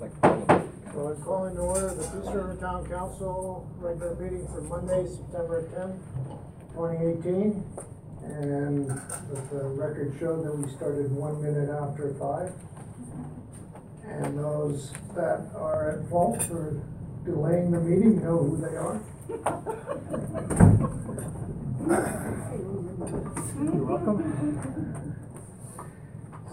like Parliament. So I call in order the Peace River Town Council regular meeting for Monday, September 10, twenty eighteen. And let the record show that we started one minute after five. And those that are at fault for delaying the meeting know who they are. You're welcome.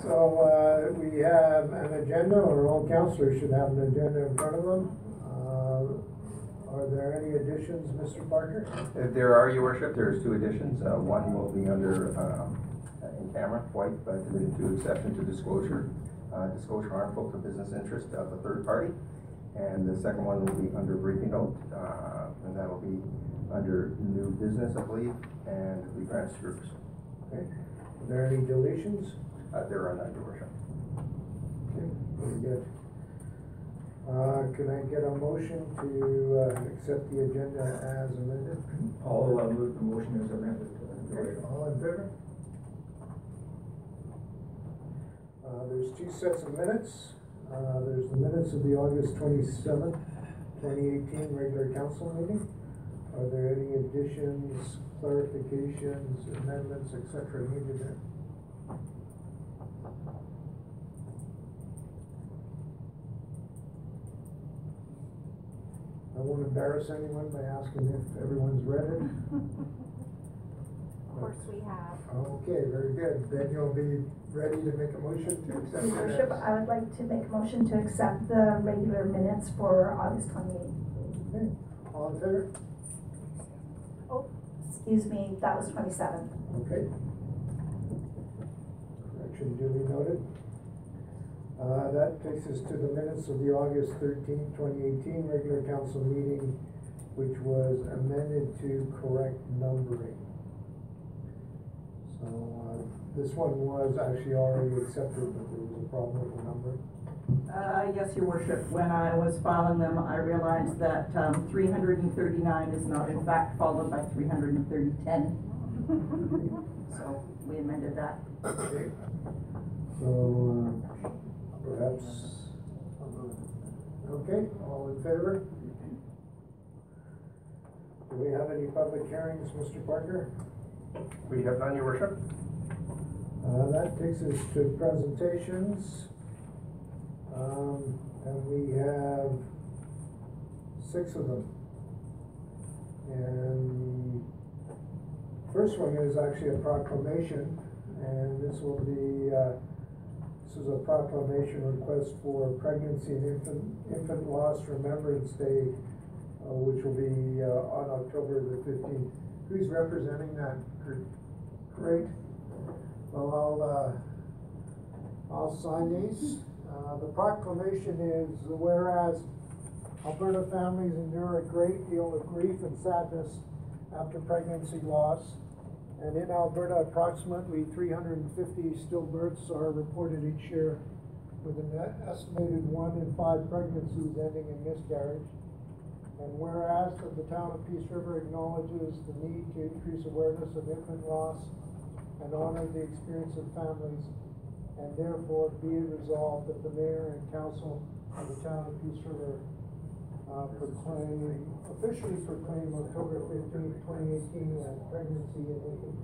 So, uh, we have an agenda, or all councilors should have an agenda in front of them. Uh, Are there any additions, Mr. Parker? If There are, your worship, there's two additions. Uh, One will be under, um, in camera, white, but limited to exception to disclosure, uh, disclosure harmful to business interest of a third party. And the second one will be under briefing note, uh, and that'll be under new business, I believe, and we grant groups. Okay. Are there any deletions? Uh, There are none, your worship. Okay, very good. Uh, Can I get a motion to uh, accept the agenda as amended? I'll uh, move the motion as amended. Okay, all in favor? Uh, there's two sets of minutes. Uh, there's the minutes of the August twenty-seventh, twenty eighteen regular council meeting. Are there any additions, clarifications, amendments, et cetera needed there? I won't embarrass anyone by asking if everyone's read it. Of course we have. Okay, very good. Then you'll be ready to make a motion to accept Your the Worship, minutes. I would like to make a motion to accept the regular minutes for August twenty-eighth. Okay, all in favor? Oh, excuse me, that was twenty-seventh. Okay. Correction duly noted. Uh, that takes us to the minutes of the August thirteenth, twenty eighteen regular council meeting, which was amended to correct numbering. So, uh, this one was actually already accepted, but there was a problem with the numbering. Uh, yes, your worship, when I was filing them, I realized that, um, three hundred and thirty-nine is not in fact followed by three hundred and thirty ten. So we amended that. Okay. So, uh, perhaps, okay, all in favor? Do we have any public hearings, Mr. Parker? We have none, your worship. Uh, that takes us to presentations. Um, and we have six of them. And the first one is actually a proclamation, and this will be, uh, this is a proclamation request for pregnancy and infant, infant loss remembrance day, uh, which will be, uh, on October the fifteenth. Who's representing that group? Great. Well, I'll, uh, I'll sign these. Uh, the proclamation is whereas Alberta families endure a great deal of grief and sadness after pregnancy loss. And in Alberta, approximately three hundred and fifty stillbirths are reported each year, with an estimated one in five pregnancies ending in miscarriage. And whereas that the town of Peace River acknowledges the need to increase awareness of infant loss and honor the experience of families, and therefore be it resolved that the mayor and council of the town of Peace River uh, proclaim, officially proclaim October fifteenth, twenty eighteen as pregnancy and infant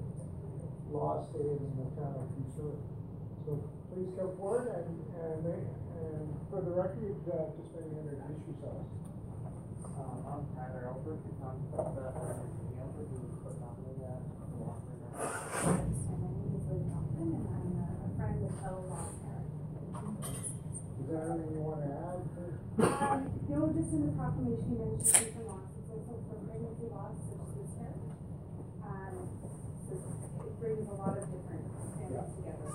loss day in the town of Peace So please come forward and, and, ma- and for the record, uh, just maybe introduce yourselves. Um, I'm Tyler Albert, I'm from the, uh, Albert, who put on the, uh, the walk right now. So my name is Liz Hoffman and I'm a friend with fellow law parent. Is there anything you wanna add? Um, no, just in the proclamation, you mentioned infant loss, it's also for pregnancy loss, such as miscarriage. Um, so it brings a lot of different families together.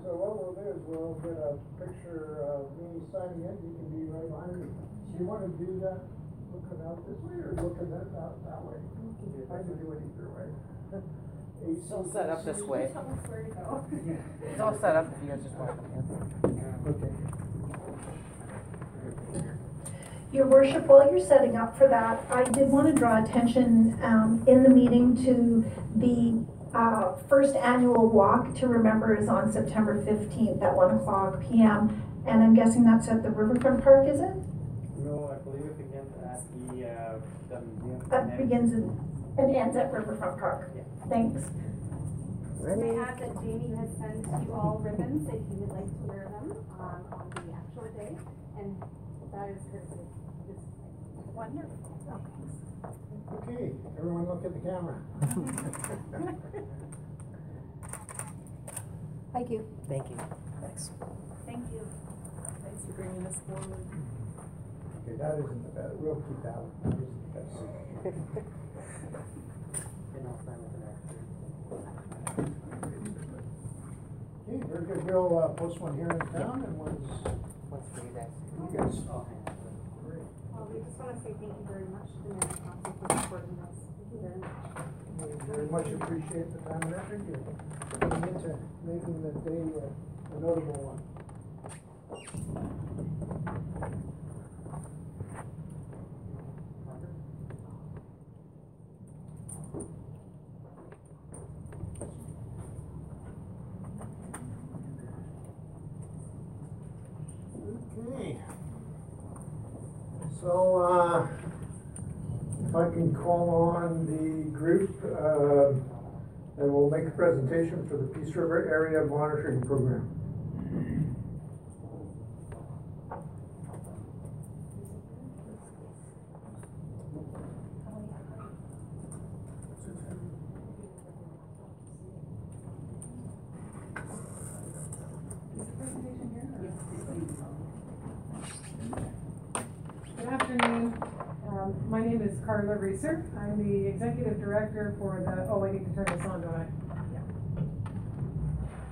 So what we'll do is we'll get a picture of me signing it, you can be right behind me. Do you wanna do that, looking out this way or looking that, out that way? I can do it either way. It's all set up this way. Tell us where to go. It's all set up if you guys just want to come. Okay. Your worship, while you're setting up for that, I did want to draw attention, um, in the meeting to the uh, first annual walk to remember is on September fifteenth at one o'clock PM. And I'm guessing that's at the Riverfront Park, is it? No, I believe it begins at the, uh, the museum. That begins in, and ends at Riverfront Park. Thanks. May I add that Jamie has sent you all ribbons if you would like to wear them, um, on the actual day, and that is courtesy. This is wonderful. Okay, everyone look at the camera. Thank you. Thank you. Thanks. Thank you. Thanks for bringing us forward. Okay, that isn't the best, we'll keep that one, that isn't the best. And I'll sign it the next year. Okay, very good, we'll, uh, post one here in town and one's. What's for you guys? you guys, Oh, hang on. great. Well, we just wanna say thank you very much to the mayor and council for supporting us. Thank you very much. We very much appreciate the time and effort you're putting into making the day a a notable one. Okay. So, uh, if I can call on the group, uh, and we'll make a presentation for the Peace River Area Monitoring Program. Good afternoon. Um, my name is Carla Reeser. I'm the executive director for the, oh, I need to turn this on, don't I? Yeah.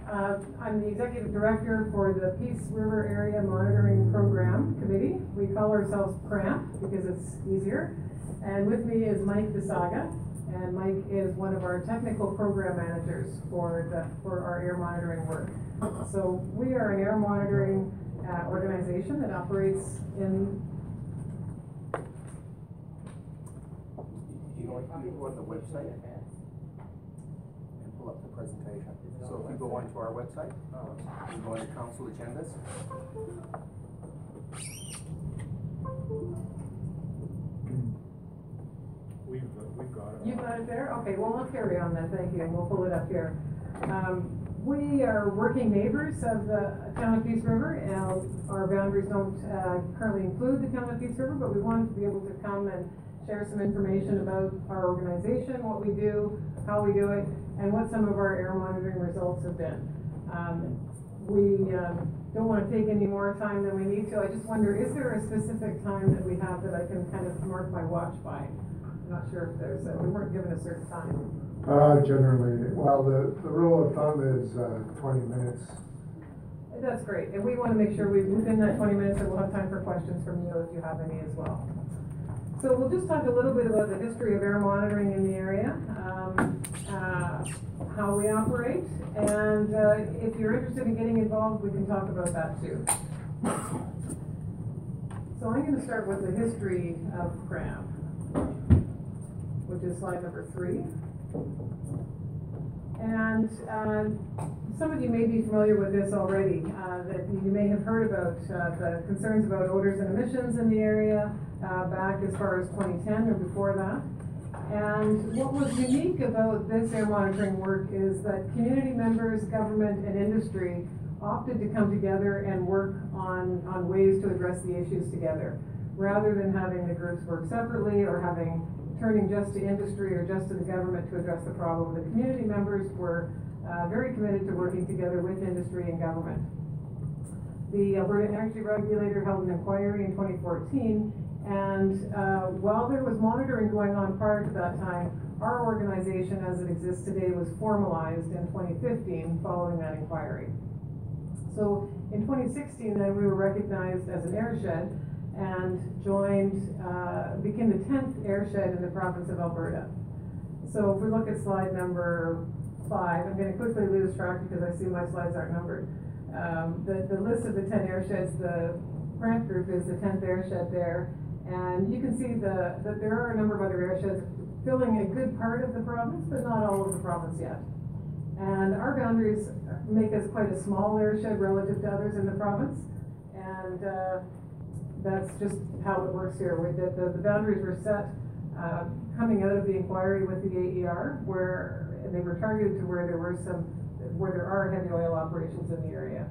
Uh, I'm the executive director for the Peace River Area Monitoring Program Committee. We call ourselves PRAMP because it's easier. And with me is Mike Bisaga, and Mike is one of our technical program managers for the, for our air monitoring work. So we are an air monitoring, uh, organization that operates in You go, go on the website and pull up the presentation. So if you go onto our website, you go into council agendas. We've, we've got it. You got it there? Okay, well, let's carry on then, thank you, and we'll pull it up here. Um, we are working neighbors of the town of Peace River, and our boundaries don't, uh, currently include the town of Peace River, but we wanted to be able to come and share some information about our organization, what we do, how we do it, and what some of our air monitoring results have been. Um, we, um, don't wanna take any more time than we need to, I just wonder, is there a specific time that we have that I can kind of mark my watch by? I'm not sure if there's, a- we weren't given a certain time. Uh, generally, well, the, the rule of thumb is, uh, twenty minutes. That's great, and we wanna make sure we, within that twenty minutes, that we'll have time for questions from you if you have any as well. So we'll just talk a little bit about the history of air monitoring in the area, um, uh, how we operate, and, uh, if you're interested in getting involved, we can talk about that too. So I'm gonna start with the history of PRAMP, which is slide number three. And, uh, some of you may be familiar with this already, uh, that you may have heard about, uh, the concerns about odors and emissions in the area, uh, back as far as twenty ten or before that. And what was unique about this air monitoring work is that community members, government, and industry opted to come together and work on, on ways to address the issues together, rather than having the groups work separately or having, turning just to industry or just to the government to address the problem. The community members were, uh, very committed to working together with industry and government. The Alberta Energy Regulator held an inquiry in twenty fourteen, and, uh, while there was monitoring going on prior to that time, our organization as it exists today was formalized in twenty fifteen following that inquiry. So in twenty sixteen, then, we were recognized as an airshed and joined, uh, became the tenth airshed in the province of Alberta. So if we look at slide number five, I'm gonna quickly lose track because I see my slides aren't numbered. Um, the, the list of the ten airsheds, the grant Group is the tenth airshed there. And you can see the, that there are a number of other airsheds filling a good part of the province, but not all of the province yet. And our boundaries make us quite a small airshed relative to others in the province. And, uh, that's just how it works here. We, the, the, the boundaries were set, uh, coming out of the inquiry with the AER, where they were targeted to where there were some, where there are heavy oil operations in the area.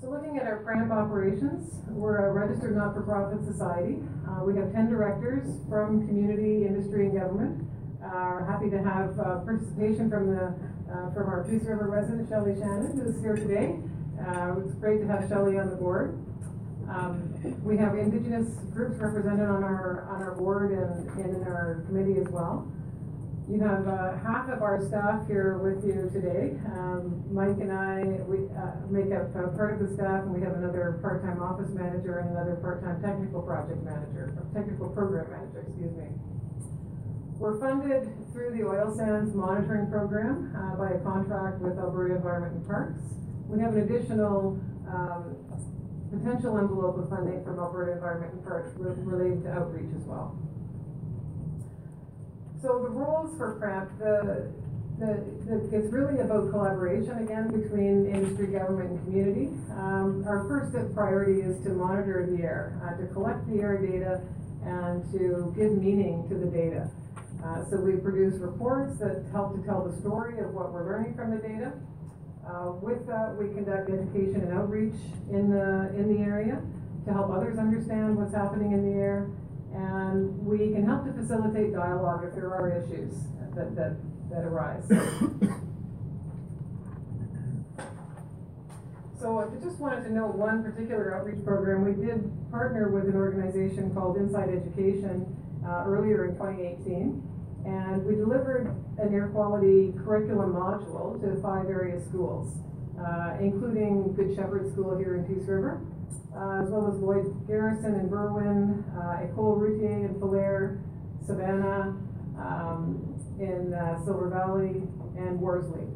So looking at our PRAMP operations, we're a registered not-for-profit society. Uh, we have ten directors from community, industry, and government. Uh, happy to have, uh, participation from the, uh, from our Peace River resident, Shelley Shannon, who's here today. Uh, it's great to have Shelley on the board. Um, we have indigenous groups represented on our, on our board and, and in our committee as well. You have, uh, half of our staff here with you today. Um, Mike and I, we, uh, make up uh, part of the staff, and we have another part-time office manager and another part-time technical project manager, technical program manager, excuse me. We're funded through the oil sands monitoring program, uh, by a contract with Alberta Environment and Parks. We have an additional, um, potential envelope of funding from Alberta Environment and Parks related to outreach as well. So the rules for PRAMP, the, the, the, it's really about collaboration again between industry, government, and community. Um, our first priority is to monitor the air, uh, to collect the air data and to give meaning to the data. Uh, so we produce reports that help to tell the story of what we're learning from the data. Uh, with that, we conduct education and outreach in the, in the area to help others understand what's happening in the air. And we can help to facilitate dialogue if there are issues that, that, that arise. So I just wanted to know one particular outreach program, we did partner with an organization called Inside Education uh, earlier in 2018. And we delivered an air quality curriculum module to five area schools, uh, including Good Shepherd School here in Peace River, uh, as well as Lloyd Garrison in Berwyn, uh, Ecole Routhier in Falher, Savanna, um, in uh, Silver Valley, and Worsley.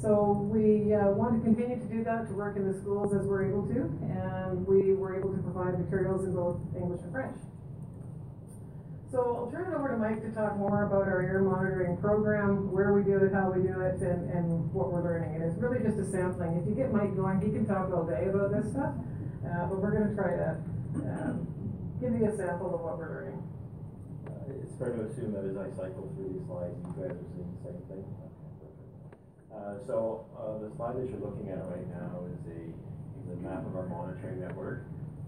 So we uh, want to continue to do that, to work in the schools as we're able to, and we were able to provide materials in both English and French. So I'll turn it over to Mike to talk more about our air monitoring program, where we do it, how we do it, and, and what we're learning. And it's really just a sampling. If you get Mike going, he can talk all day about this stuff, uh, but we're gonna try to, um, give you a sample of what we're learning. Uh, It's fair to assume that as I cycle through these slides, you guys are seeing the same thing? Uh, so, uh, the slide that you're looking at right now is a, is a map of our monitoring network.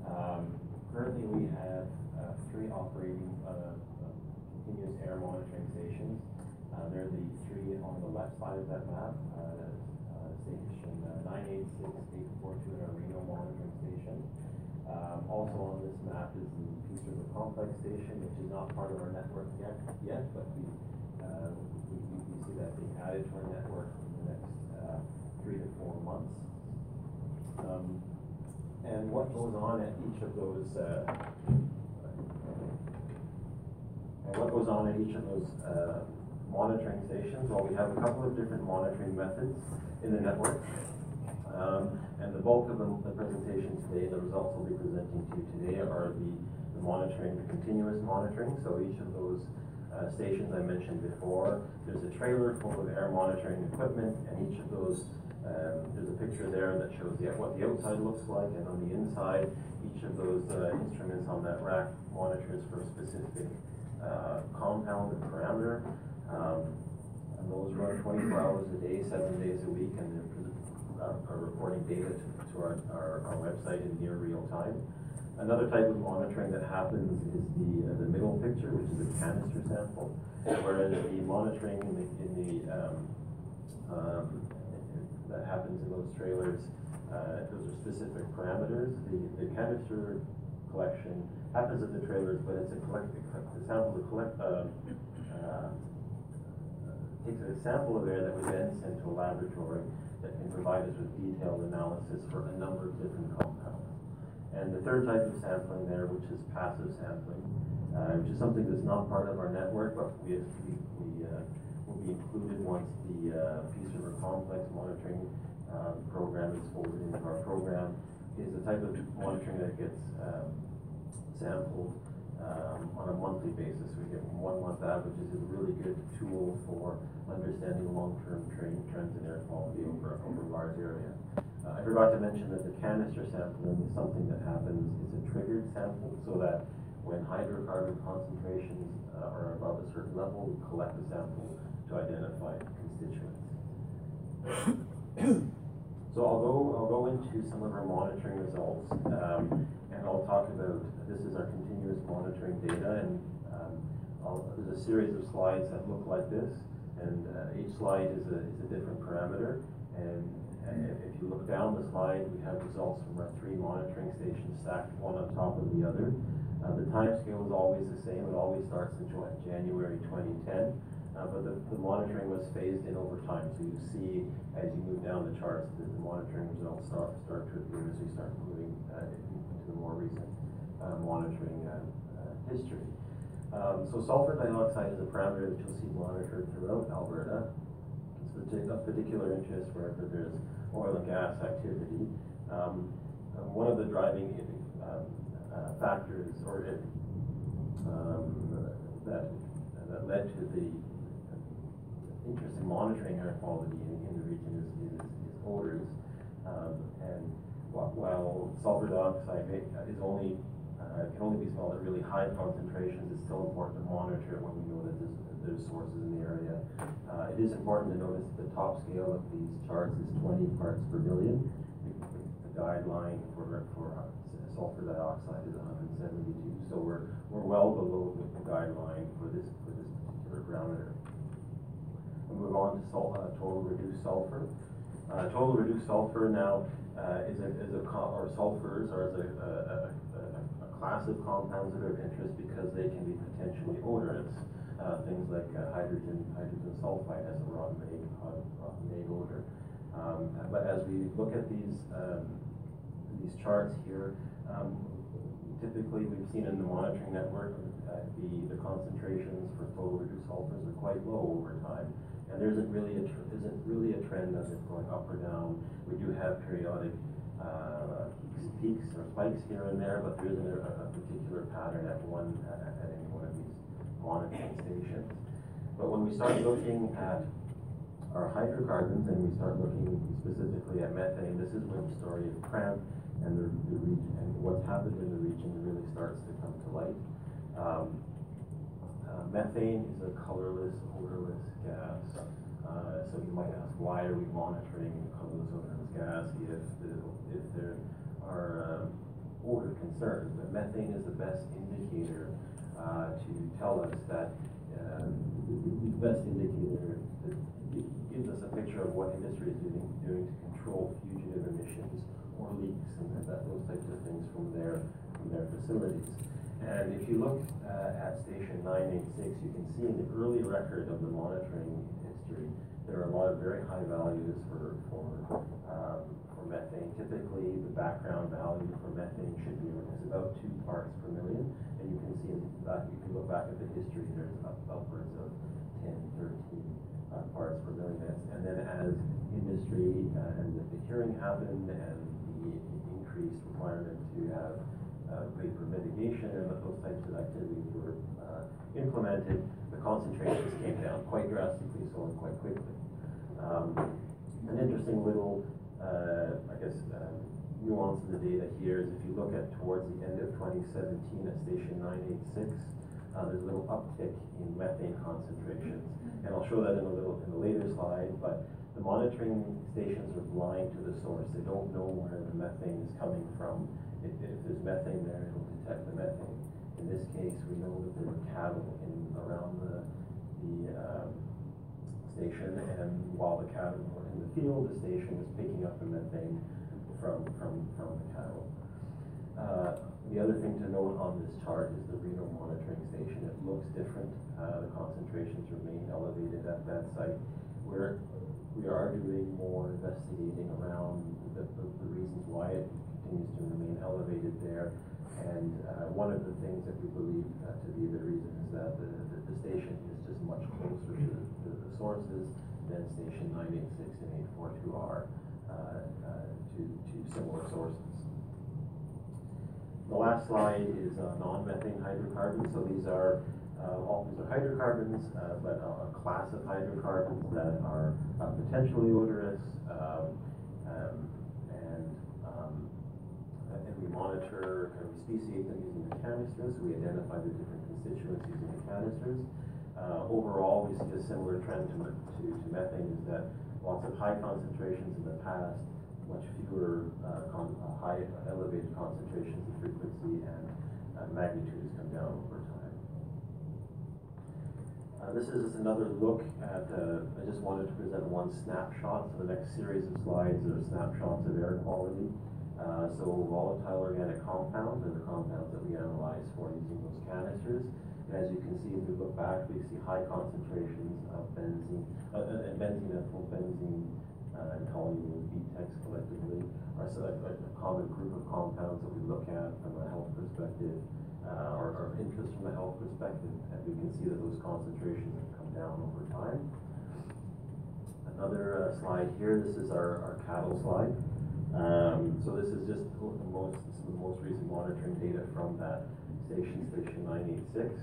Um, currently, we have, uh, three operating, uh, uh, continuous air monitoring stations. Uh, they're the three on the left side of that map, uh, uh, station nine eight six eight four two, our Reno. Um, also on this map is the Peace River Complex Station, which is not part of our network yet, yet, but we, uh, we, we, see that being added to our network in the next, uh, three to four months. Um, and what goes on at each of those, uh, and what goes on at each of those, uh, monitoring stations? Well, we have a couple of different monitoring methods in the network. Um, and the bulk of the, the presentation today, the results we'll be presenting to you today are the, the monitoring, the continuous monitoring. So each of those uh, stations I mentioned before, there's a trailer full of air monitoring equipment, and each of those, um, there's a picture there that shows the, what the outside looks like, and on the inside, each of those uh, instruments on that rack monitors for a specific uh, compound and parameter. Um, and those run 24 hours a day, seven days a week, and they're are, are reporting data to, to our, our, our website in near real time. Another type of monitoring that happens is the, uh, the middle picture, which is a canister sample, whereas the monitoring in the, in the, um, um, that happens in those trailers, uh, those are specific parameters. The, the canister collection happens at the trailers, but it's a collect, the samples are collect, uh, uh, takes a sample of air that we then send to a laboratory that can provide us with detailed analysis for a number of different compounds. And the third type of sampling there, which is passive sampling, uh, which is something that's not part of our network, but we, we, we uh, will be included once the uh, Peace River Complex monitoring um, program is folded into our program, is the type of monitoring that gets um, sampled um, on a monthly basis. We get one month averages is a really good tool for understanding long-term trends in air quality over, over a large area. Uh, I forgot to mention that the canister sampling is something that happens, it's a triggered sample, so that when hydrocarbon concentrations uh, are above a certain level, we collect the sample to identify constituents. So I'll go, I'll go into some of our monitoring results, um, and I'll talk about, this is our continuous monitoring data, and, um, there's a series of slides that look like this, and, uh, each slide is a, is a different parameter, and, and if- you look down the slide, we have results from our three monitoring stations stacked one on top of the other. Uh, the time scale is always the same, it always starts in January twenty ten, uh, but the, the monitoring was phased in over time, so you see, as you move down the charts, that the monitoring results start, start to appear as we start moving, uh, into the more recent, monitoring, uh, uh, history. Um, so sulfur dioxide is a parameter that you'll see monitored throughout Alberta. It's of particular interest wherever there's oil and gas activity. Um, uh, one of the driving, um, uh, factors, or it, um, that, that led to the interest in monitoring air quality in, in the region is, is, is odors. Um, and while sulfur dioxide is only, uh, can only be smelled at really high concentrations, it's still important to monitor it when we know that there's, there's sources in the area. Uh, it is important to notice that the top scale of these charts is twenty parts per million. The, guideline for, for uh, sulfur dioxide is hundred and seventy-two, so we're, we're well below the guideline for this, for this particular parameter. We'll move on to sul- uh, total reduced sulfur. Uh, total reduced sulfur now, uh, is a, is a, or sulfurs are is a, a, a, a- a class of compounds that are of interest because they can be potentially odorous. Uh, things like uh, hydrogen, hydrogen sulfide has a rotten egg, rotten egg odor. Um, but as we look at these, um, these charts here, um, typically we've seen in the monitoring network, uh, the, the concentrations for total reduced sulfurs are quite low over time. And there isn't really a, isn't really a trend it going up or down. We do have periodic, uh, peaks or spikes here and there, but there isn't a, a particular pattern at one, at, at any one of these monitoring stations. But when we start looking at our hydrocarbons and we start looking specifically at methane, this is where the story of PRAMP and the, the region, and what's happened in the region really starts to come to light. Um, uh, methane is a colorless, odorless gas. Uh, so you might ask, why are we monitoring colorless, odorless gas if, if there are odor concerns? But methane is the best indicator uh, to tell us that uh, the, the best indicator that gives us a picture of what industry is doing, doing to control fugitive emissions or leaks and that, those types of things from their from their facilities. And if you look uh, at station 986, you can see in the early record of the monitoring history, there are a lot of very high values for, for, um, for methane. Typically, the background value for methane should be is about two parts per million. And you can see that, you can look back at the history, there's up, upwards of 10, 13 uh, parts per million. And then as industry uh, and the hearing happened and the increased requirement to have uh, vapor mitigation and those types of activities were uh, implemented, the concentrations came down quite drastically, so and quite quickly. Um, an interesting little, uh, I guess, uh, nuance of the data here is if you look at towards the end of 2017 at station 986, uh, there's a little uptick in methane concentrations, and I'll show that in a little in a later slide. But the monitoring stations are blind to the source; they don't know where the methane is coming from. If, if there's methane there, it'll detect the methane. In this case, we know that there were cattle in around the the um, station, and while the cattle were in the field, the station was picking up the methane from from from the cattle. Uh, the other thing to note on this chart is the Reno monitoring station. It looks different. Uh, the concentrations remain elevated at that site. We're, we are doing more investigating around the, the, the reasons why it continues to remain elevated there. And uh, one of the things that we believe uh, to be the reason is that the, the, the station is just much closer to, to the sources than station 986 and 842R uh, uh, to, to similar sources. The last slide is uh, non-methane hydrocarbons. So these are uh, all these are hydrocarbons, uh, but a, a class of hydrocarbons that are uh, potentially odorous, um, um, and um, and we monitor and we speciate them using the canisters. We identify the different constituents using the canisters. Uh, overall, we see a similar trend to, to, to methane is that lots of high concentrations in the past, much fewer uh, uh, high elevated concentrations of frequency and uh, magnitude has come down over time. Uh, this is just another look at, uh, I just wanted to present one snapshot. So the next series of slides are snapshots of air quality. So volatile organic compounds are the compounds that we analyze for using those canisters. And as you can see, if we look back, we see high concentrations of benzene, uh, uh, benzene ethyl benzene, uh, and toluene BTEX collectively are so a, a common group of compounds that we look at from a health perspective, uh, or, or interest from a health perspective, and we can see that those concentrations have come down over time. Another uh, slide here, this is our, our cattle slide. Um, so this is just the most, this is the most recent monitoring data from that station, station 986.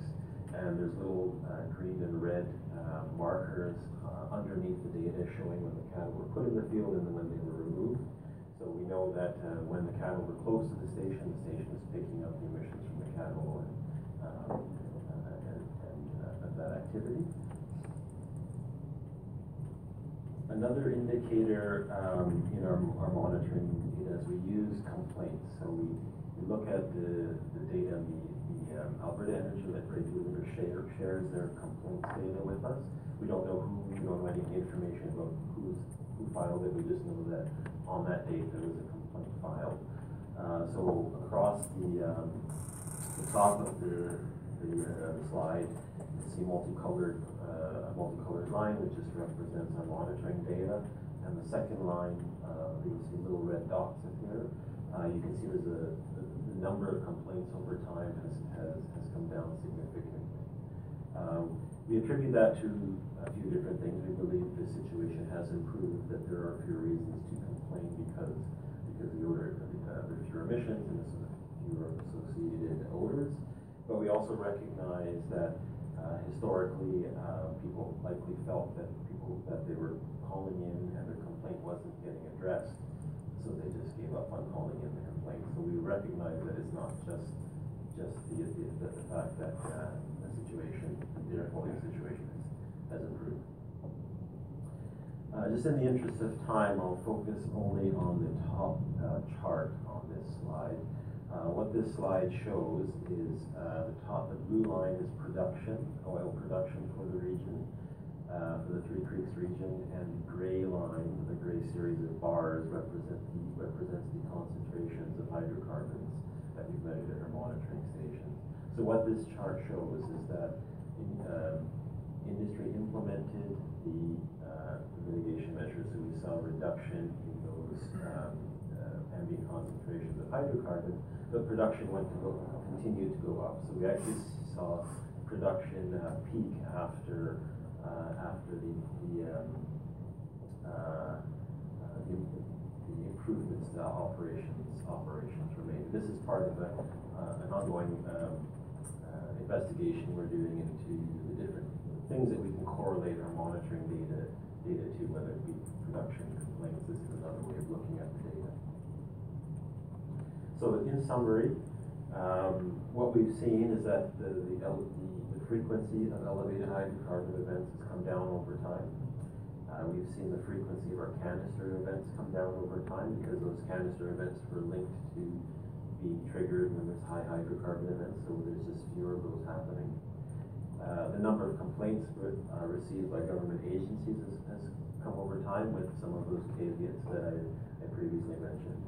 And there's little uh, green and red uh, markers uh, underneath the data showing when the cattle were put in the field and then when they were removed. So we know that uh, when the cattle were close to the station, the station is picking up the emissions from the cattle and, um, and, and uh, that activity. Another indicator um, in our, our monitoring data is we use complaints. So we, we look at the, the data, the, the um, Alberta Energy Regulator share, shares their complaints data with us. We don't know who, we don't have any information about who's, who filed it. We just know that on that date there was a complaint filed. Uh, so across the, um, the top of the, the uh, slide, you see multicolored uh, a multicolored line which just represents our monitoring data. And the second line, uh, you see little red dots in here. Uh, you can see there's a, the number of complaints over time has, has, has come down significantly. Um, we attribute that to a few different things. We believe the situation has improved, that there are fewer reasons to complain because, because the odor, uh, there are fewer emissions and there's fewer associated odors. But we also recognize that uh, historically, uh, people likely felt that people that they were calling in and their complaint wasn't getting addressed, so they just gave up on calling in the complaint. So we recognize that it's not just just the the, the, fact that uh, the situation, the air quality situation, has, has improved. Uh, just in the interest of time, I'll focus only on the top uh, chart on this slide. Uh, what this slide shows is uh, the top, the blue line is production, oil production for the region, uh, for the Three Creeks region, and the gray line, the gray series of bars represent the, represents the concentrations of hydrocarbons that we've measured at our monitoring stations. So what this chart shows is that in, um, industry implemented the, uh, mitigation measures, so we saw a reduction in those um, uh, ambient concentrations of hydrocarbons, but production went to go, continued to go up. So we actually saw production uh, peak after uh, after the the, um, uh, uh the, the improvements that operations operations were made. This is part of a, an ongoing um, investigation we're doing into the different things that we can correlate our monitoring data data to, whether it be production complaints. This is another way of looking at the data. So in summary, um, what we've seen is that the, the, the, frequency of elevated hydrocarbon events has come down over time. Uh, we've seen the frequency of our canister events come down over time because those canister events were linked to being triggered when there's high hydrocarbon events, so there's just fewer of those number of complaints uh, received by government agencies has, has, come over time with some of those caveats that I, I previously mentioned.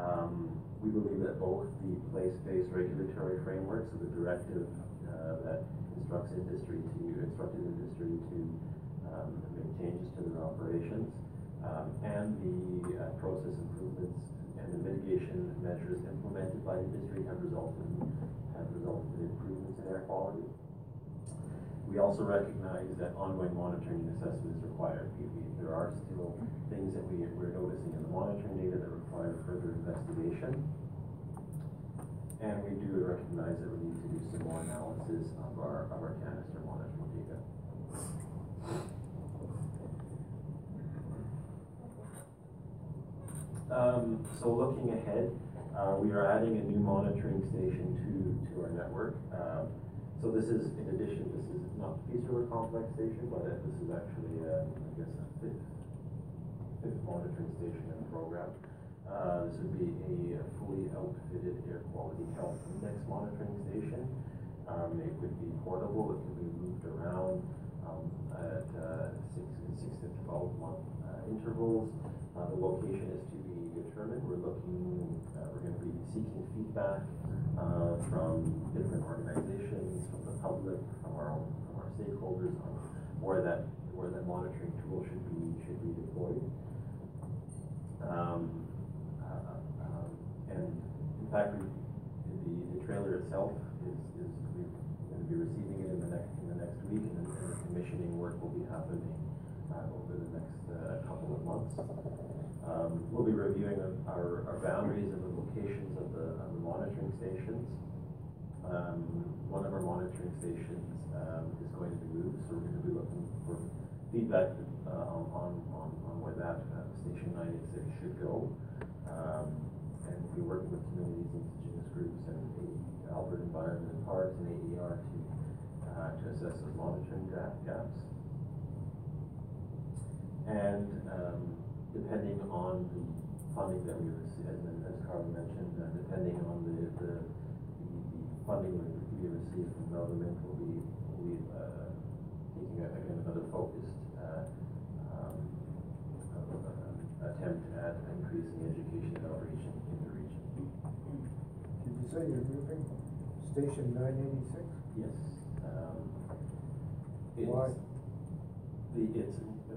Um, we believe that both the place-based regulatory framework, so the directive uh, that instructs industry to instructed industry to um, make changes to their operations, um, and the uh, process improvements and the mitigation measures implemented by industry have resulted have resulted in improvements in air quality. We also recognize that ongoing monitoring and assessment is required. We, we, there are still things that we, we're noticing in the monitoring data that require further investigation. And we do recognize that we need to do some more analysis of our, of our canister monitoring data. Um, so looking ahead, uh, we are adding a new monitoring station to, to our network. Um, so this is, in addition, this is not the Peace River Complex station, but this is actually, uh, I guess, a fifth, fifth monitoring station in the program. Uh, this would be a fully outfitted air quality health index monitoring station. Um, it would be portable, it could be moved around, um, at, uh, six, six to twelve month, uh, intervals. Uh, the location is to be determined. We're looking, we're gonna be seeking feedback, from different organizations, public, from our own, from our stakeholders on where that, where that monitoring tool should be, should be deployed. Um, uh, um, and in fact, we, the, the trailer itself is, is, we're gonna be receiving it in the next, in the next week, and then the commissioning work will be happening, uh, over the next, uh, couple of months. Um, we'll be reviewing our, our boundaries and the locations of the, of the monitoring stations. Um, one of our monitoring stations, um, is going to be moved, so we're gonna be looking for feedback, uh, on, on, on, where that, uh, station ninety-six should go. Um, and be working with communities, indigenous groups, and the Alberta Environment and Parks and AER to, uh, to assess those monitoring gap, gaps. And, um, depending on the funding that we receive, as, as Carl mentioned, uh, depending on the, the, the, funding we receive from government, we'll be, we'll be, uh, taking, a- again, another focused, uh, um, uh, attempt at increasing education and outreach in, in the region. Did you say you're moving station nine eighty-six? Yes, um, it's, Why? the, it's, the,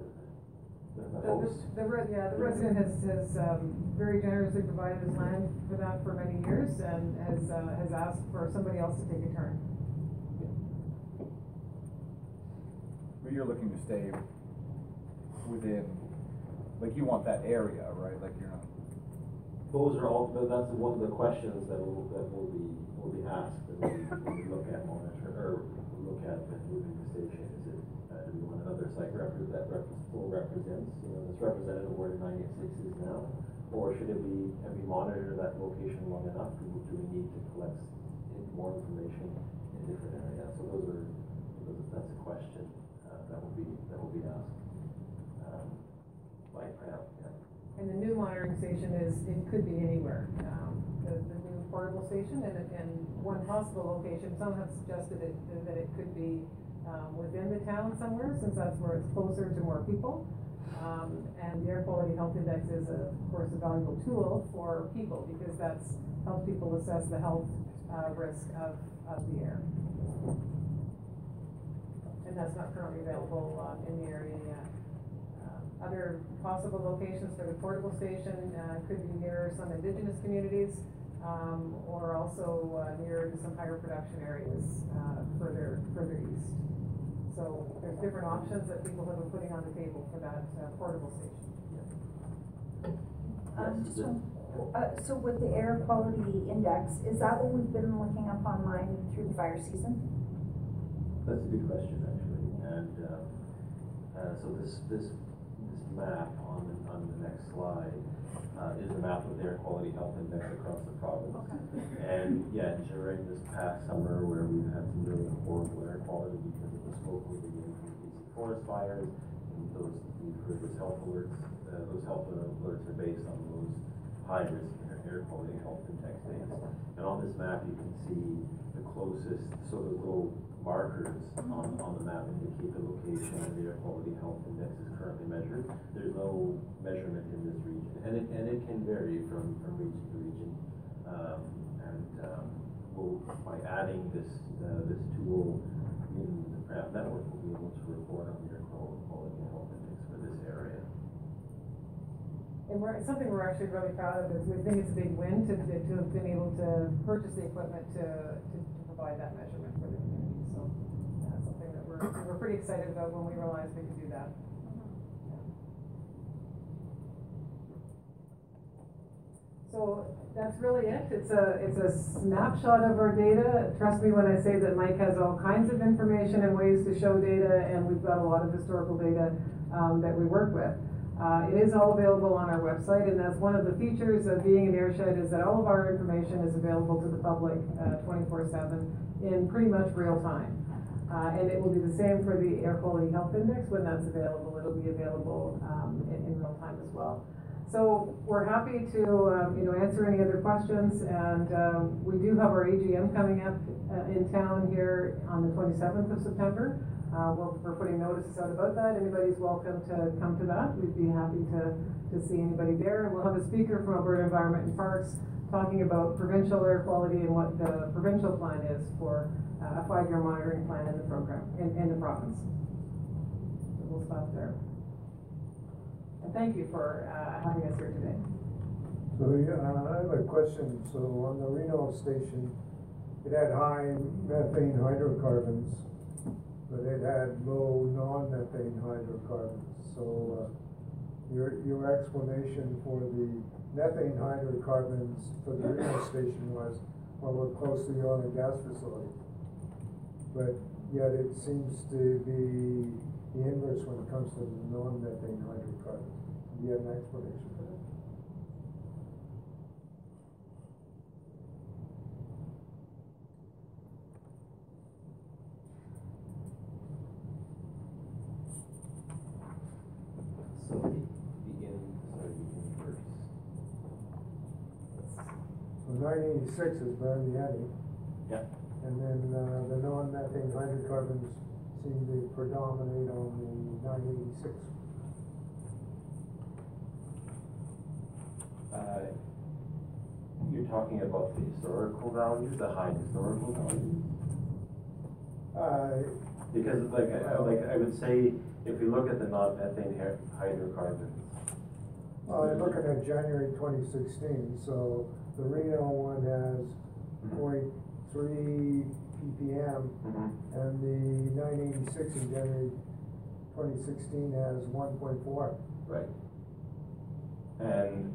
the The, host. the, the yeah, the resident has, has, um, very generously provided his land for that for many years and has, uh, has asked for somebody else to take a turn. But you're looking to stay within, like you want that area, right? Like you're not, Those are all, but that's one of the questions that will, that will be, will be asked, when we, we look at monitor, or look at the moving the station, is it, uh, do we want another site rep, that rep, full represents, you know, this representative where ninety-six is now? Or should it be, have we monitored that location long enough, do, do we need to collect more information in different areas? So those are, those, that's a question, uh, that will be, that will be asked. Um, by, yeah, yeah. And the new monitoring station is, it could be anywhere. Um, the, the new portable station and, and one possible location, some have suggested it, that it could be, um, within the town somewhere, since that's where it's closer to more people. Um, and the air quality health index is a, of course, a valuable tool for people, because that's, helps people assess the health, uh, risk of, of the air. And that's not currently available, um, in the area yet. Um, Other possible locations for the portable station, uh, could be near some indigenous communities, um, or also, uh, near some higher production areas, uh, further, further east. So there's different options that people have been putting on the table for that, uh, portable station. Um, Yes, just the- uh, so with the air quality index, is that what we've been looking up online through the fire season? That's a good question, actually, and, uh, uh, so this, this, this map on the, on the next slide, uh, is a map of the air quality health index across the province. And, yeah, during this past summer where we've had some really horrible air quality because of moving in forest fires, and those, those health alerts, uh, those health alerts are based on those high risk air- quality health index data. And on this map, you can see the closest, so the little markers on, on the map indicate the location of the air quality health index is currently measured. There's no measurement in this region, and it, and it can vary from, from region to region. Um, and, um, we'll, by adding this, uh, this tool network, we'll be able to report on qual- quality health index for this area. And we're, something we're actually really proud of, is we think it's a big win to, to to have been able to purchase the equipment to, to, to provide that measurement for the community, so. That's something that we're, we're pretty excited about when we realized we could do that. So that's really it. It's a, it's a snapshot of our data. Trust me when I say that Mike has all kinds of information and ways to show data, and we've got a lot of historical data, um, that we work with. Uh, it is all available on our website, and that's one of the features of being an airshed is that all of our information is available to the public, uh, twenty-four seven in pretty much real time. Uh, and it will be the same for the air quality health index when that's available. It'll be available, um, in, in real time as well. So we're happy to, um, you know, answer any other questions, and, um, we do have our AGM coming up, uh, in town here on the twenty-seventh of September. Uh, we're, we're putting notices out about that, anybody's welcome to come to that, we'd be happy to, to see anybody there. And we'll have a speaker from Alberta Environment and Parks talking about provincial air quality and what the provincial plan is for uh, a five-year monitoring plan in the program, in, in the province. So We'll stop there. And thank you for, uh, having us here today. So, yeah, I have a question. So on the Reno station, it had high methane hydrocarbons, but it had low non-methane hydrocarbons. So, uh, your, your explanation for the methane hydrocarbons for the Reno station was, well, we're close to the oil and gas facility. But yet it seems to be the inverse when it comes to the non-methane hydrocarbons. Do you have an explanation for that? So the, the in, sorry, the inverse. So nine eighty-six is Barney Eddy, Yeah. and then, uh, the non-methane hydrocarbons seem to predominate on the nine eighty-six. Uh, you're talking about the historical value, the high historical value? Uh, Because like, I, like, I would say, if we look at the non-methane hy- hydrocarbons. well, I'm looking at January twenty sixteen, so the Reno one has point three ppm, Mhm. and the nine eighty-six in January twenty sixteen has one point four. Right. And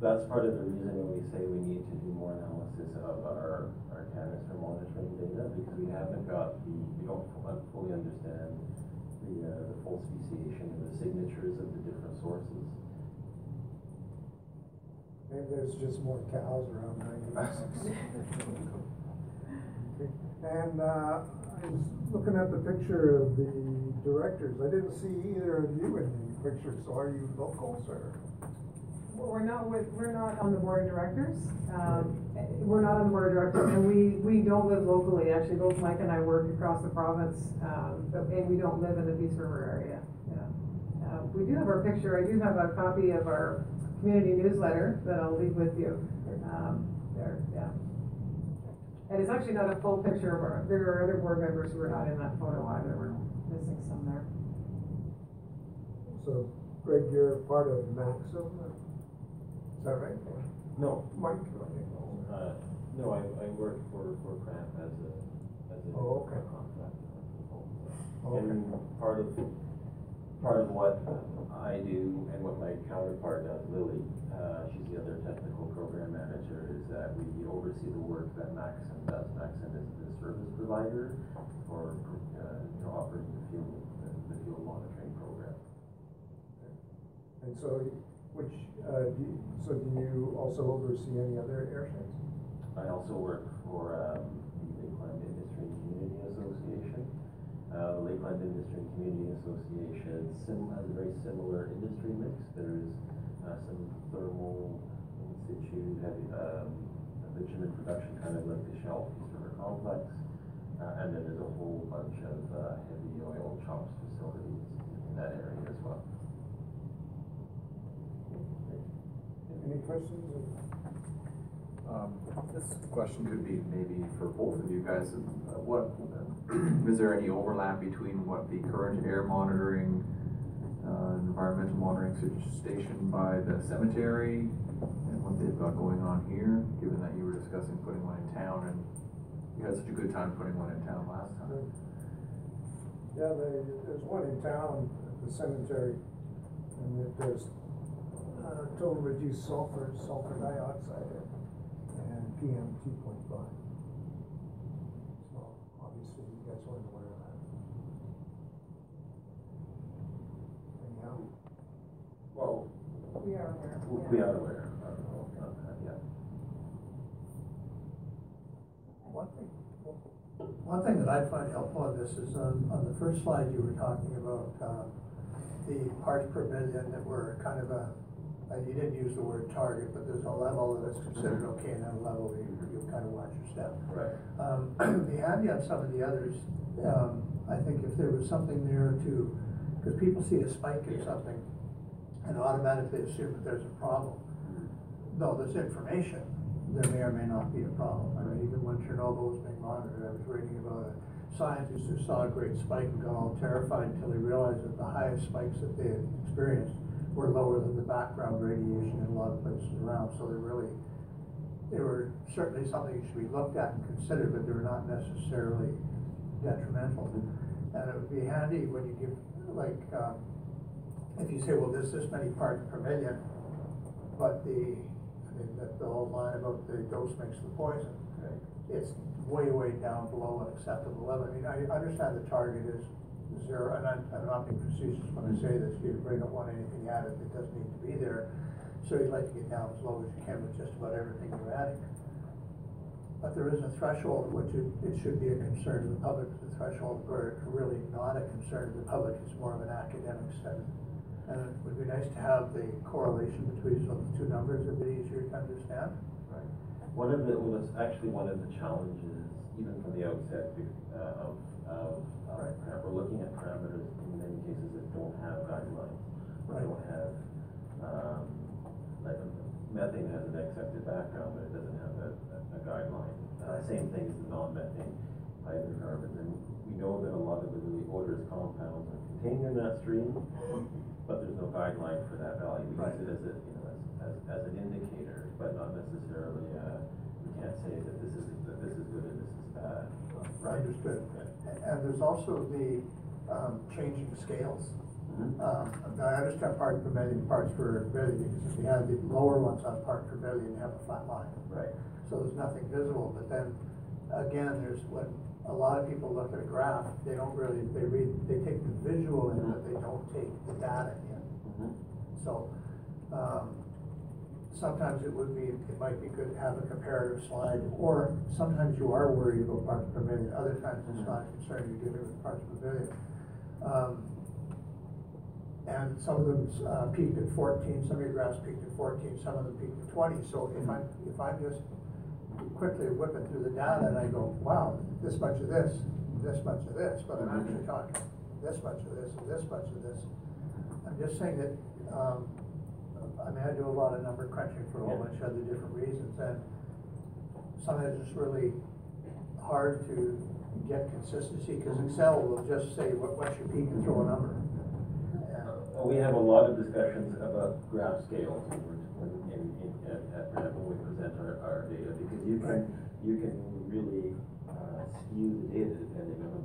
that's part of the reason when we say we need to do more analysis of our, our canister monitoring data, because we haven't got the, we don't fully understand the, uh, the full speciation and the signatures of the different sources. Maybe there's just more cows around nine eighty-six. And, uh, I was looking at the picture of the directors, I didn't see either of you in the picture, so are you locals or? We're not with, we're not on the board of directors, um, we're not on the board of directors, and we, we don't live locally, actually, both Mike and I work across the province, um, but, and we don't live in the Peace River area, yeah. Uh, we do have our picture, I do have a copy of our community newsletter that I'll leave with you, um, there, yeah. And it's actually not a full picture of our, there are other board members who are not in that photo either, we're missing some there. So, Greg, you're part of Maxxam, that right? No. Mike? Uh, no, I, I work for, for PRAMP as a, as a. Oh, okay. Contractor. Okay. And part of, part of what I do and what my counterpart does, Lily, uh, she's the other technical program manager, is that we oversee the work that Maxxam does. Maxxam is the service provider for, uh, you know, operating the fuel, the, the field monitoring program. And so, which, uh, do you, so do you also oversee any other airsheds? I also work for, um, the Lakeland Industry and Community Association. Uh, the Lakeland Industry and Community Association has a very similar industry mix. There's, uh, some thermal, in situ, heavy, um, bitumen production, kind of like the Shell Peace River Complex. Uh, and then there's a whole bunch of, uh, heavy oil CHOPS facilities in that area as well. Any questions? Um, this question could be maybe for both of you guys. Uh, What, is there any overlap between what the current air monitoring, uh, environmental monitoring station by the cemetery and what they've got going on here, given that you were discussing putting one in town and you had such a good time putting one in town last time? Yeah, they, there's one in town at the cemetery, and if there's, uh, total reduced sulfur, sulfur dioxide, and PM two point five. So obviously you guys weren't aware of that. Anyhow, Well, We are aware. w- we are aware of, of that, yeah. One thing, one thing that I find helpful on this is on, on the first slide you were talking about, uh, the parts per million that were kind of a, you didn't use the word target, but there's a level that's considered okay, and then a level where you, you kind of watch your step. Right. Um, the some of the others, um, I think if there was something there to, because people see a spike in something and automatically assume that there's a problem. Though there's information, there may or may not be a problem. I mean, even when Chernobyl was being monitored, I was reading about a scientist who saw a great spike and got all terrified until he realized that the highest spikes that they had experienced were lower than the background radiation in a lot of places around, so they really, they were certainly something that should be looked at and considered, but they were not necessarily detrimental. And it would be handy when you give, like, um, if you say, well, there's this many parts per million, but the, I mean, that the whole line about the dose makes the poison. It's way, way down below an acceptable level. I mean, I understand the target is zero, and I'm, I'm not being facetious when I say this, you really don't want anything added that doesn't need to be there. So you'd like to get down as low as you can with just about everything you're adding. But there is a threshold, which it, it should be a concern to the public, the threshold where it's really not a concern to the public, it's more of an academic study. And it would be nice to have the correlation between those two numbers a bit easier to understand. Right. One of the, well, it's actually one of the challenges, even from the outset, uh, of, of, of, Right. we're looking at parameters in many cases that don't have guidelines. Right. Don't have, um, like methane has an accepted background, but it doesn't have a, a- a guideline. Uh, same thing as the non-methane hydrocarbons, and we know that a lot of the really odorous compounds are contained in that stream, but there's no guideline for that value. We Right. use it as a, you know, as, as, as an indicator, but not necessarily, uh, we can't say that this is, that this is good and this is bad. Understood. And there's also the, um, changing scales. Mhm. Um, now I understand parts per million, parts per billion, because if you have the lower ones on part per billion, you have a flat line. Right. So there's nothing visible, but then, again, there's, when a lot of people look at a graph, they don't really, they read, they take the visual in, but they don't take the data in. Mhm. So, um, sometimes it would be, it might be good to have a comparative slide, or sometimes you are worried about parts per million, other times it's not a concern, you're dealing with parts per billion. Um, and some of them, uh, peaked at fourteen, some of your graphs peaked at fourteen, some of them peaked at twenty, so if I'm, if I'm just quickly whipping through the data and I go, wow, this much of this, this much of this, but I'm actually talking this much of this and this much of this. I'm just saying that, um, I mean, I do a lot of number crunching for a whole bunch of other different reasons, and sometimes it's really hard to get consistency, because Excel will just say, what, what's your peak and throw a number. And- Uh, We have a lot of discussions about graph scales when, in, in, at, at we present our, our data, because you can, you can really, uh, skew the data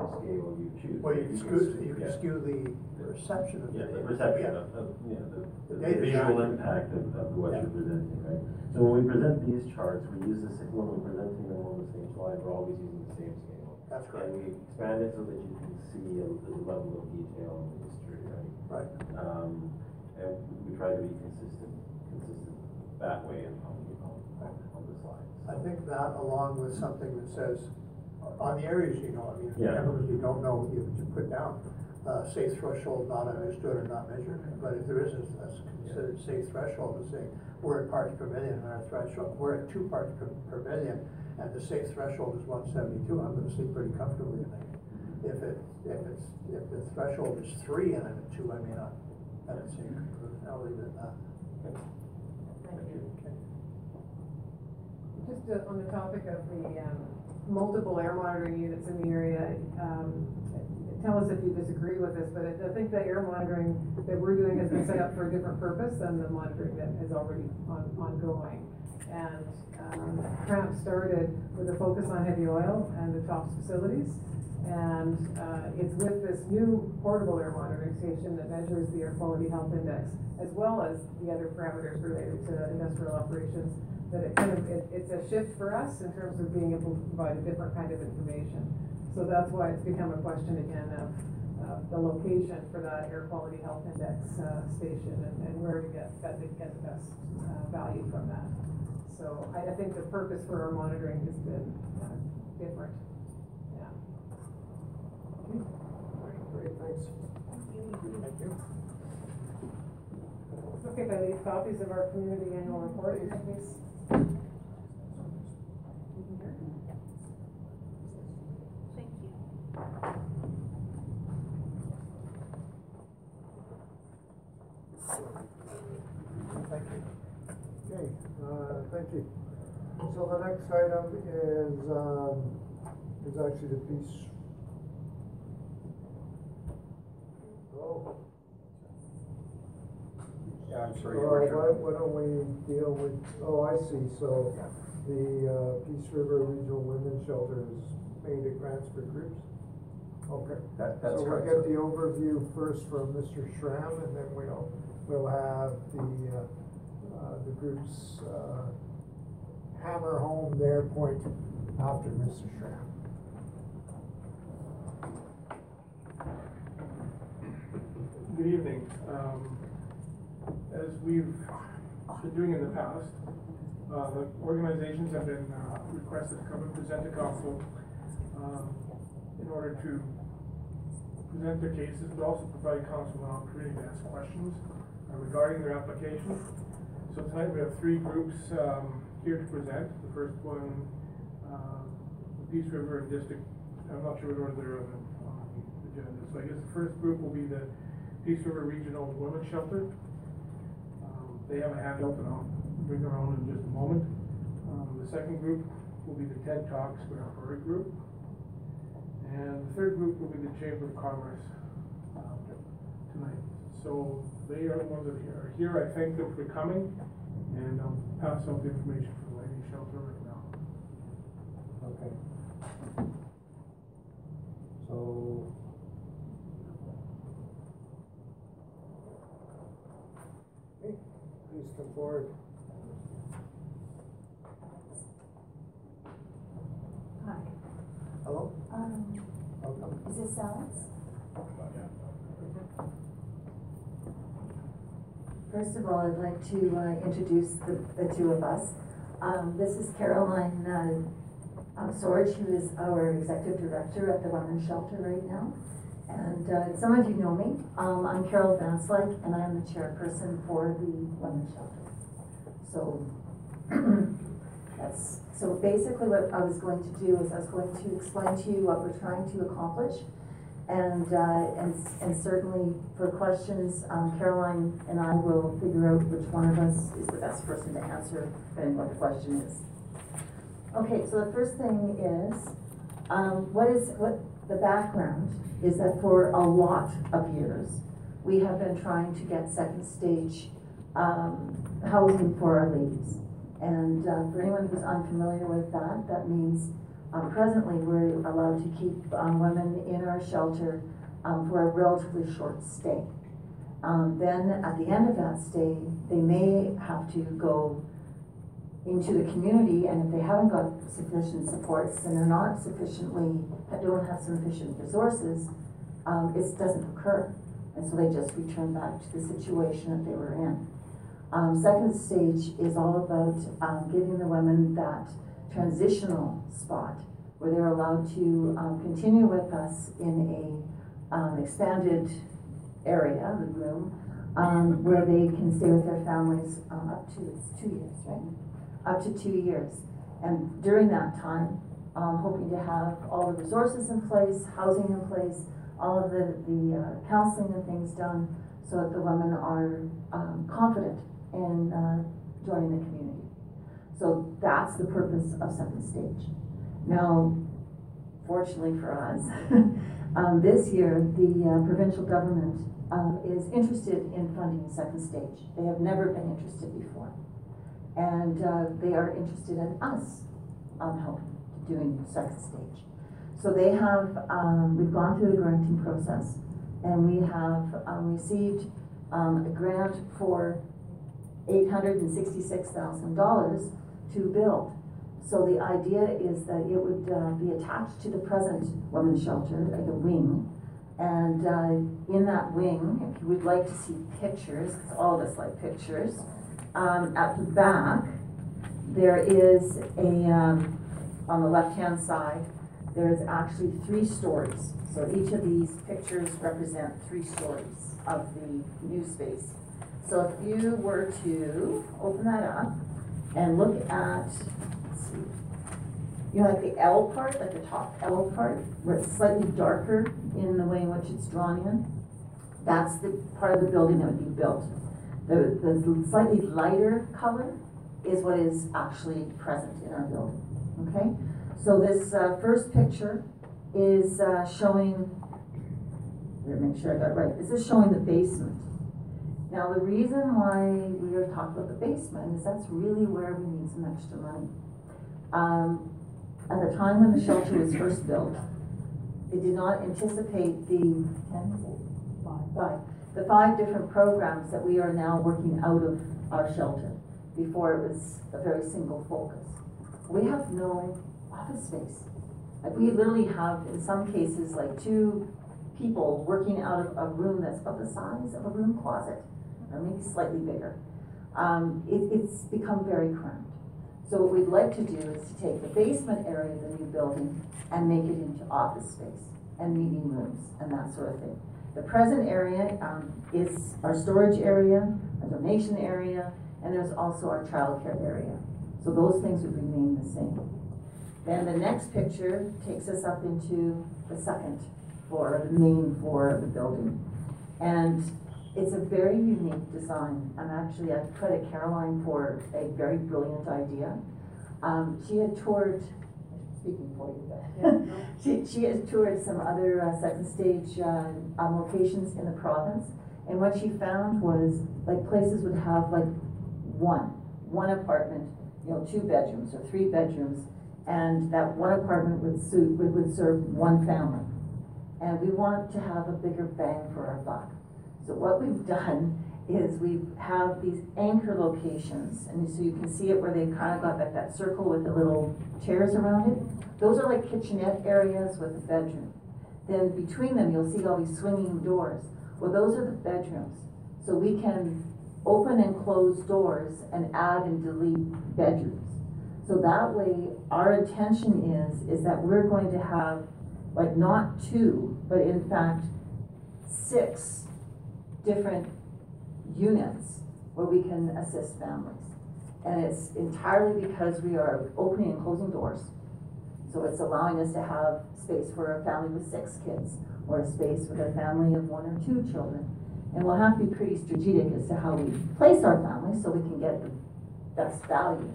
the scale you choose. Well, you can skew, you can yeah. skew the perception of the Yeah, the perception Yeah. of, of, you know, the, The the visual impact of, of what you're presenting, right? So when we present these charts, we use the same, when we're presenting them on the same slide, we're always using the same scale. That's correct. And we expand it so that you can see a, the level of detail in the history, right? Right. Um, and we try to be consistent, consistent that way on, on, on, on the slides. I think that along with something that says, on the areas you know, I mean, Yeah. chemicals you don't know, you you put down, uh, safe threshold not understood or not measured. But if there is a, a considered safe threshold, to say, we're at parts per million and our threshold, we're at two parts per, per million, and the safe threshold is one seventy-two, I'm gonna sleep pretty comfortably at night. If it, if it's, if the threshold is three and I'm at two, I may not have the same conclusion, I'll leave it at that. Thank you. Okay. Just uh, on the topic of the um, multiple air monitoring units in the area, um, tell us if you disagree with this, but I think the air monitoring that we're doing has been set up for a different purpose than the monitoring that is already on, ongoing. And um, PRAMP started with a focus on heavy oil and the CHOPS facilities. And, uh, it's with this new portable air monitoring station that measures the air quality health index, as well as the other parameters related to industrial operations, that it kind of, it, it's a shift for us in terms of being able to provide a different kind of information. So that's why it's become a question again of, uh, the location for that air quality health index, uh, station and, and where to get, that to get the best, uh, value from that. So I, I think the purpose for our monitoring has been, uh, different, yeah. Okay. Great, thanks. Thank you. Okay, I leave copies of our community annual report, in case. Thank you. Thank you. Okay, uh, thank you. So the next item is, um, is actually the peace. Oh. Yeah, I'm Uh, sorry, Worship. why, why don't we deal with, oh, I see, so the, uh, Peace River Regional Women's Shelter is made a grants for groups? Okay. That- that's So we'll correct, get sir. the overview first from Mr. Schramm, and then we'll, we'll have the, uh, uh, the groups, uh, hammer home their point after Mr. Schramm. Good evening. Um, As we've been doing in the past, uh, the organizations have been uh, requested to come and present to council um, in order to present their cases, but also provide council an opportunity to ask questions uh, regarding their application. So tonight we have three groups um, here to present. The first one, Peace River District, I'm not sure what order they're on the agenda. So I guess the first group will be the Peace River Regional Women's Shelter. Um, They have a handout and I'll bring around in just a moment. Um, The second group will be the TED Talks Prairie Group. And the third group will be the Chamber of Commerce tonight. So they are the ones that are here. I thank them for coming and I'll pass out the information for the lady shelter right now. Okay. So. Okay, please come forward. Hi, Hello? um, Welcome. is this Alex? First of all, I'd like to, uh, introduce the, the two of us. Um, this is Caroline, uh, um, Sorge, who is our executive director at the Women's Shelter right now. And, uh, some of you know me, um, I'm Carol Van Slyke, and I am the chairperson for the Women's Shelter. So, that's, so basically what I was going to do is I was going to explain to you what we're trying to accomplish. And, uh, and, and certainly for questions, um, Caroline and I will figure out which one of us is the best person to answer, depending what the question is. Okay, so the first thing is, um, what is, what, the background is that for a lot of years, we have been trying to get second stage, um, housing for our ladies. And, uh, for anyone who's unfamiliar with that, that means um, presently, we're allowed to keep um, women in our shelter um, for a relatively short stay. Um, then, at the end of that stay, they may have to go into the community, and if they haven't got sufficient supports and they're not sufficiently, don't have sufficient resources, um, it doesn't occur. And so they just return back to the situation that they were in. Um, second stage is all about um, giving the women that transitional spot where they're allowed to um, continue with us in a um, expanded area, the room, um, where they can stay with their families up to two years, right? Up to two years. And during that time, um, hoping to have all the resources in place, housing in place, all of the, the uh, counseling and things done so that the women are um, confident in uh, joining the community. So that's the purpose of second stage. Now, fortunately for us, um, this year the uh, provincial government um, is interested in funding second stage. They have never been interested before. And uh, they are interested in us um, helping doing second stage. So they have, um, we've gone through the granting process and we have, um, received, um, a grant for eight hundred and sixty-six thousand dollars to build. So the idea is that it would, uh, be attached to the present women's shelter, like a wing. And, uh, in that wing, if you would like to see pictures, 'cause all of us like pictures, um, at the back, there is a, um, on the left-hand side, there is actually three stories. So each of these pictures represent three stories of the new space. So if you were to open that up and look at, see, you know, like the L part, like the top L part, where it's slightly darker in the way in which it's drawn in, that's the part of the building that would be built. The, the slightly lighter color is what is actually present in our building, okay? So this, uh, first picture is, uh, showing, let me make sure I got it right, this is showing the basement. Now, the reason why we are talking about the basement is that's really where we need some extra money. Um, at the time when the shelter was first built, it did not anticipate the the five different programs that we are now working out of our shelter. Before it was a very single focus. We have no office space. Like we literally have, in some cases, like two people working out of a room that's about the size of a room closet, or maybe slightly bigger. Um, it, it's become very cramped. So what we'd like to do is to take the basement area of the new building and make it into office space and meeting rooms and that sort of thing. The present area, um, is our storage area, a donation area, and there's also our childcare area. So those things would remain the same. Then the next picture takes us up into the second floor, the main floor of the building. And it's a very unique design. I'm actually, I credit Caroline for a very brilliant idea. Um, she had toured, speaking for you, but she, she had toured some other uh, second stage uh, um, locations in the province. And what she found was like places would have like one, one apartment, you know, two bedrooms or three bedrooms, and that one apartment would suit, would, would serve one family. And we want to have a bigger bang for our buck. So what we've done is we have these anchor locations, and so you can see it where they've kind of got that, that circle with the little chairs around it. Those are like kitchenette areas with a bedroom. Then between them, you'll see all these swinging doors. Well, those are the bedrooms. So we can open and close doors and add and delete bedrooms. So that way, our intention is, is that we're going to have, like, not two, but in fact, six different units where we can assist families. And it's entirely because we are opening and closing doors. So it's allowing us to have space for a family with six kids, or a space with a family of one or two children. And we'll have to be pretty strategic as to how we place our families so we can get the best value.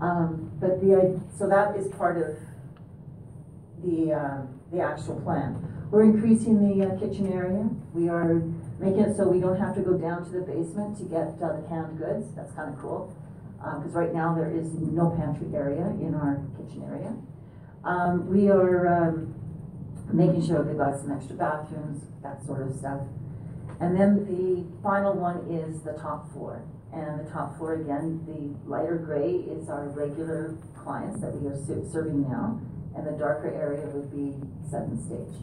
Um, but the, so that is part of the, uh, the actual plan. We're increasing the uh, kitchen area. We are making it so we don't have to go down to the basement to get uh, the canned goods. That's kind of cool. Because right now there is no pantry area in our kitchen area. Um, we are um, making sure they've got some extra bathrooms, that sort of stuff. And then the final one is the top floor. And the top floor, again, the lighter gray is our regular clients that we are serving now. And the darker area would be second stage.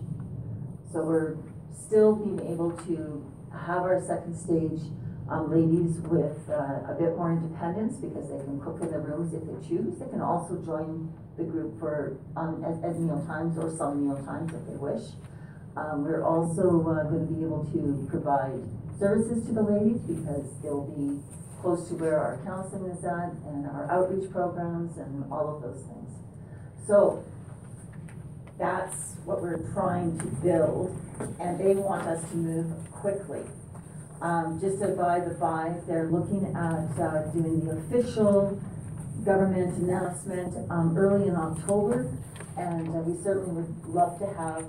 So we're still being able to have our second stage um, ladies with uh, a bit more independence because they can cook in the rooms if they choose. They can also join the group for um, at, at meal times or some meal times if they wish. Um, we're also uh, going to be able to provide services to the ladies because they'll be close to where our counseling is at and our outreach programs and all of those things. So that's what we're trying to build, and they want us to move quickly. Um, just to by the by, they're looking at uh, doing the official government announcement um, early in October, and uh, we certainly would love to have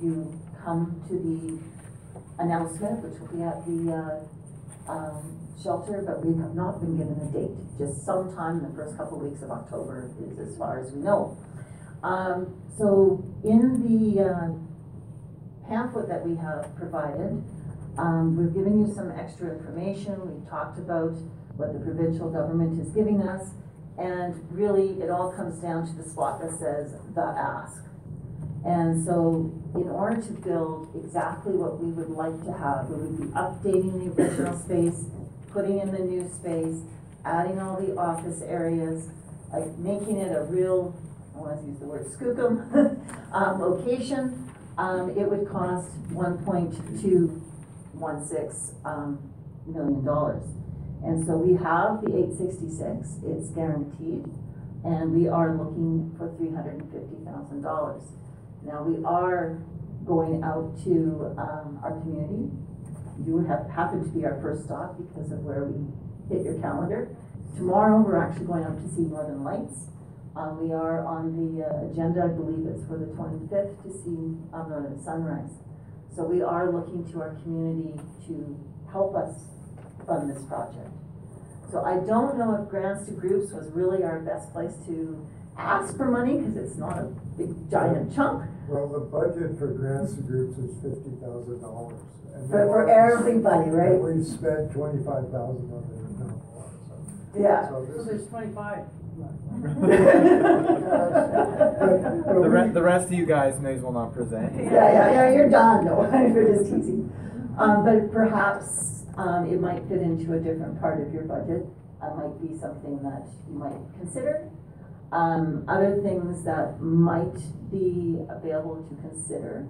you come to the announcement, which will be at the uh, um, shelter, but we have not been given a date. Just sometime in the first couple of weeks of October is as far as we know. Um, so in the, uh, pamphlet that we have provided, um, we've given you some extra information. We've talked about what the provincial government is giving us. And really, it all comes down to the spot that says the ask. And so, in order to build exactly what we would like to have, we would be updating the original space, putting in the new space, adding all the office areas, like making it a real, want to use the word skookum, um, location. Um, it would cost one point two one six, um, million dollars. And so we have the eight sixty-six, it's guaranteed, and we are looking for three hundred and fifty thousand dollars. Now, we are going out to, um, our community. You have happened to be our first stop because of where we hit your calendar. Tomorrow, we're actually going out to see Northern Lights. Um, we are on the uh, agenda, I believe it's for the twenty-fifth, to see, um, Northern Sunrise. So we are looking to our community to help us fund this project. So I don't know if grants to groups was really our best place to ask for money, because it's not a big giant chunk. Well, the budget for grants to groups is fifty thousand dollars. For- for everybody, right? We spent twenty-five thousand of it now, so. Yeah. So So this there's is. twenty-five. The rest, the rest of you guys may as well not present. Yeah, yeah, yeah, you're done, no, we're just teasing. Um, but perhaps, um, it might fit into a different part of your budget, uh, might be something that you might consider. Um, other things that might be available to consider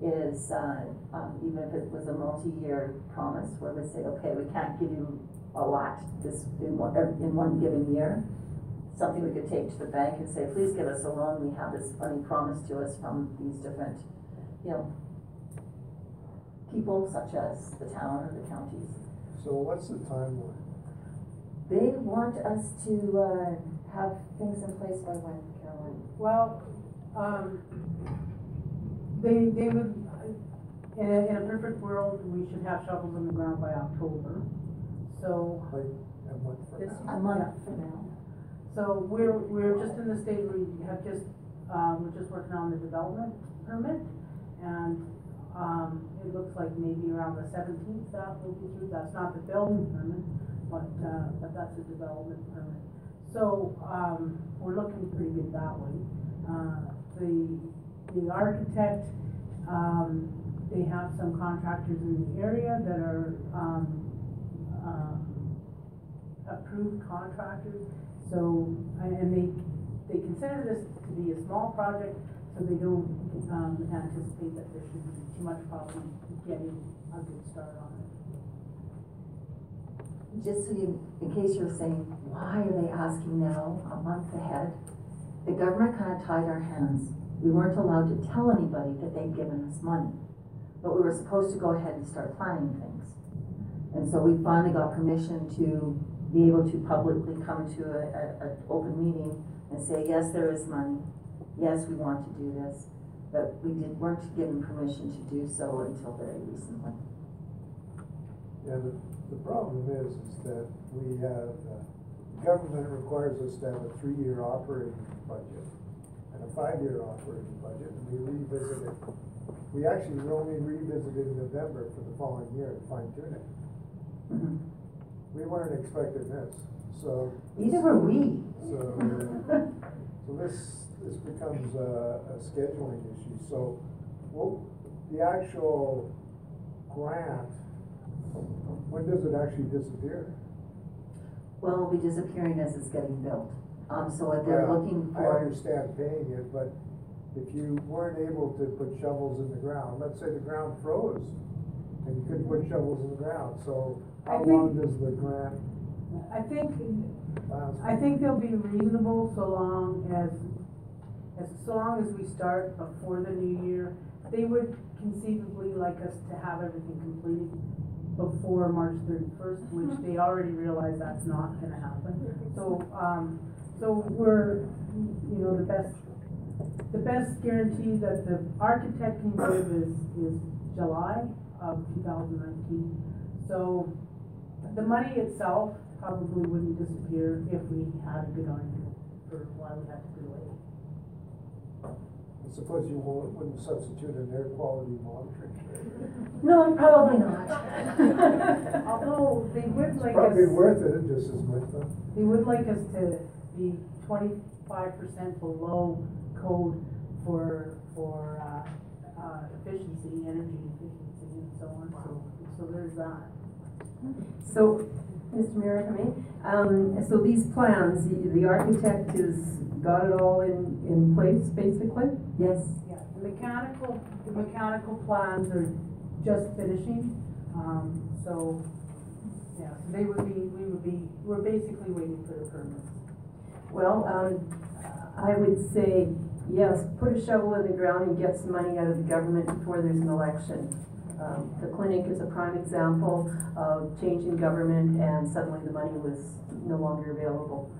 is, uh, um, even if it was a multi-year promise, where we say, okay, we can't give you a lot this, in one, in one given year. Something we could take to the bank and say, please give us a loan, we have this money promised to us from these different, you know, people such as the town or the counties. So what's the timeline? They want us to, uh, have things in place by when, Caroline? Well, um, they, they would, in a, in a perfect world, we should have shovels in the ground by October. So, Like, a month from now? A month from now. So we're, we're just in the state, where we have just, um, we're just working on the development permit. And, um, it looks like maybe around the seventeenth that will be through, that's not the building permit, but, uh, but that's a development permit. So, um, we're looking pretty good that way. Uh, the, the architect, um, they have some contractors in the area that are, um, um, approved contractors. So, and they, they consider this to be a small project, so they don't, um, anticipate that there should be too much problem getting a good start on it. Just so you, in case you're saying, why are they asking now, a month ahead? The government kind of tied our hands. We weren't allowed to tell anybody that they'd given us money. But we were supposed to go ahead and start planning things. And so we finally got permission to be able to publicly come to a, a, a open meeting and say, yes, there is money. Yes, we want to do this. But we did, weren't given permission to do so until very recently. Yeah, the, the problem is, is that we have, uh, government requires us to have a three-year operating budget and a five-year operating budget, and we revisit it. We actually will only revisit it in November for the following year to fine tune it. Mhm. We weren't expecting this, so. Neither were we. So, so this, this becomes a, a scheduling issue, so, well, the actual grant, when does it actually disappear? Well, it'll be disappearing as it's getting built. Um, so what they're Well, looking I for, understand paying it, but if you weren't able to put shovels in the ground, let's say the ground froze, and you couldn't put shovels in the ground, so I how think- long does the grant I think, last? I think they'll be reasonable so long as, as, so long as we start before the new year. They would conceivably like us to have everything completed before March thirty-first, which they already realize that's not gonna happen. So, um, so we're, you know, the best, the best guarantee that the architect can give is, is July of two thousand nineteen. So, the money itself probably wouldn't disappear if we had a good argument for why we had to do it. I suppose you won't, wouldn't substitute an air quality monitoring. No, probably not. Although they would It's like us. probably worth it just as much, though. They would like us to be twenty-five percent below code for, for, uh, uh, efficiency, energy efficiency and so on, so, there's that. So, Mr. Mayor, if I may, um, so these plans, the, the architect has got it all in, in place, basically? Yes. Yeah, the mechanical, the mechanical plans are just finishing, um, so, yeah, so they would be, we would be, we're basically waiting for the permits. Well, um, I would say, yes, put a shovel in the ground and get some money out of the government before there's an election. Um, the clinic is a prime example of change in government and suddenly the money was no longer available.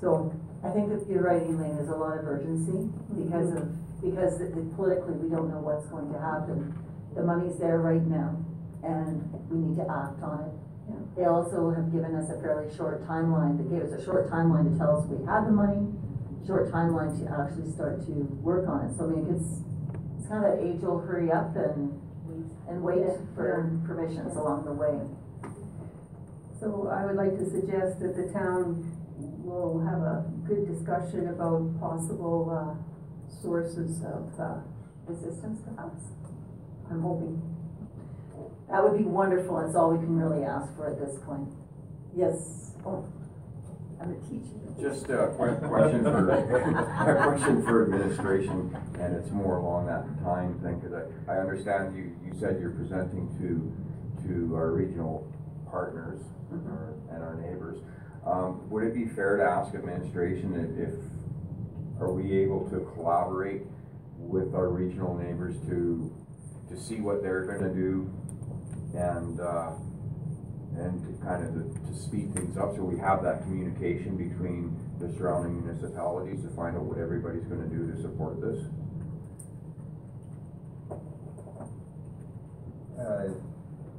So, I think that you're right, Elaine, there's a lot of urgency because of, because it- it- politically, we don't know what's going to happen. The money's there right now, and we need to act on it. They also have given us a fairly short timeline, they gave us a short timeline to tell us we had the money, short timeline to actually start to work on it. So I mean, it's, it's kind of that age-old hurry up and, and wait for permissions along the way. so I would like to suggest that the town will have a good discussion about possible, uh, sources of, uh, Assistance perhaps? I'm hoping. That would be wonderful, it's all we can really ask for at this point. Yes, oh, I'm a teacher. Just a que- question for, a question for administration, and it's more along that time thing, because I, I understand you, you said you're presenting to, to our regional partners our- and our neighbors. Um, would it be fair to ask administration if, if, are we able to collaborate with our regional neighbors to, to see what they're gonna do? And, uh, and to kind of to- to speed things up, so we have that communication between the surrounding municipalities to find out what everybody's gonna do to support this. Uh,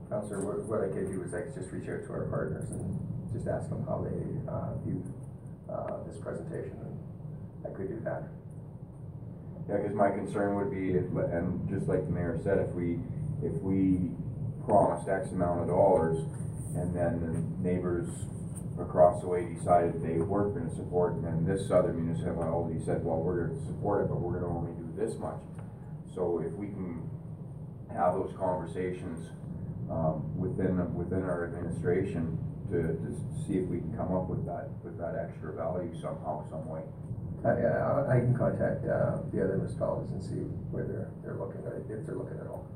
Counselor, what, what I could do is I could just reach out to our partners and just ask them how they, uh, view, uh, this presentation, and I could do that. Yeah, because my concern would be, if, and just like the mayor said, if we, if we promised X amount of dollars, and then the neighbors across the way decided they weren't gonna support, and then this other municipality said, well, we're gonna support it, but we're gonna only do this much. So if we can have those conversations, um, within, within our administration to, to see if we can come up with that, with that extra value somehow, some way. Yeah, I I can contact, uh, the other municipalities and see where they're, they're looking, at it, if they're looking at all.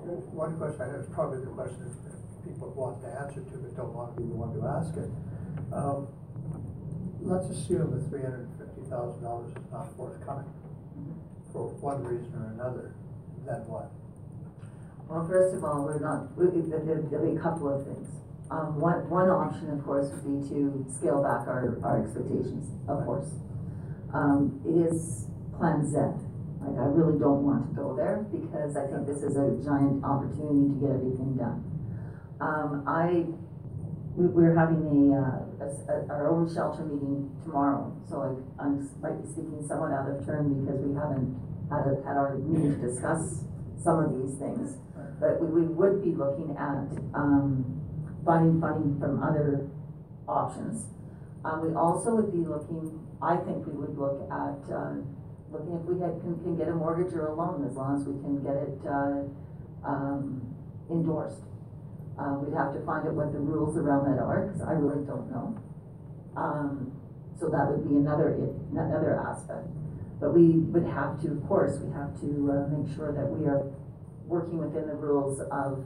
One question I have is probably the question that people want the answer to, but don't want to be the one to ask it. Um, let's assume that three hundred and fifty thousand dollars is not forthcoming for one reason or another, then what? Well, first of all, we're not, we, we- there, there'll be a couple of things. Um, one, one option, of course, would be to scale back our, our expectations, of course. Um, it is Plan Z. Like, I really don't want to go there because I think this is a giant opportunity to get everything done. Um, I, we, we're having a, uh, a a- our own shelter meeting tomorrow, so like, I'm s- might be speaking somewhat out of turn because we haven't had a, had our meeting to discuss some of these things. But we, we would be looking at, um, finding funding from other options. Um, we also would be looking, I think we would look at, uh, looking if we had, can, can get a mortgage or a loan, as long as we can get it, uh, um, endorsed. Uh, we'd have to find out what the rules around that are, cause I really don't know. Um, so that would be another, another aspect. But we would have to, of course, we have to, uh, make sure that we are working within the rules of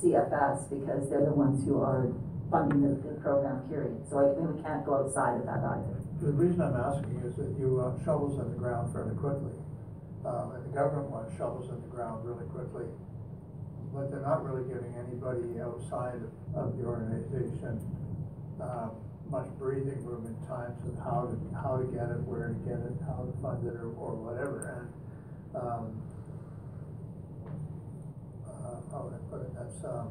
CFS, because they're the ones who are funding the, the program period. So I, we can't go outside of that either. The reason I'm asking is that you want shovels in the ground fairly quickly. Um, and the government wants shovels in the ground really quickly. But they're not really giving anybody outside of, the organization, um, much breathing room in times of how to, how to get it, where to get it, how to fund it, or, or whatever, and, um, uh, how would I put it, that's, um,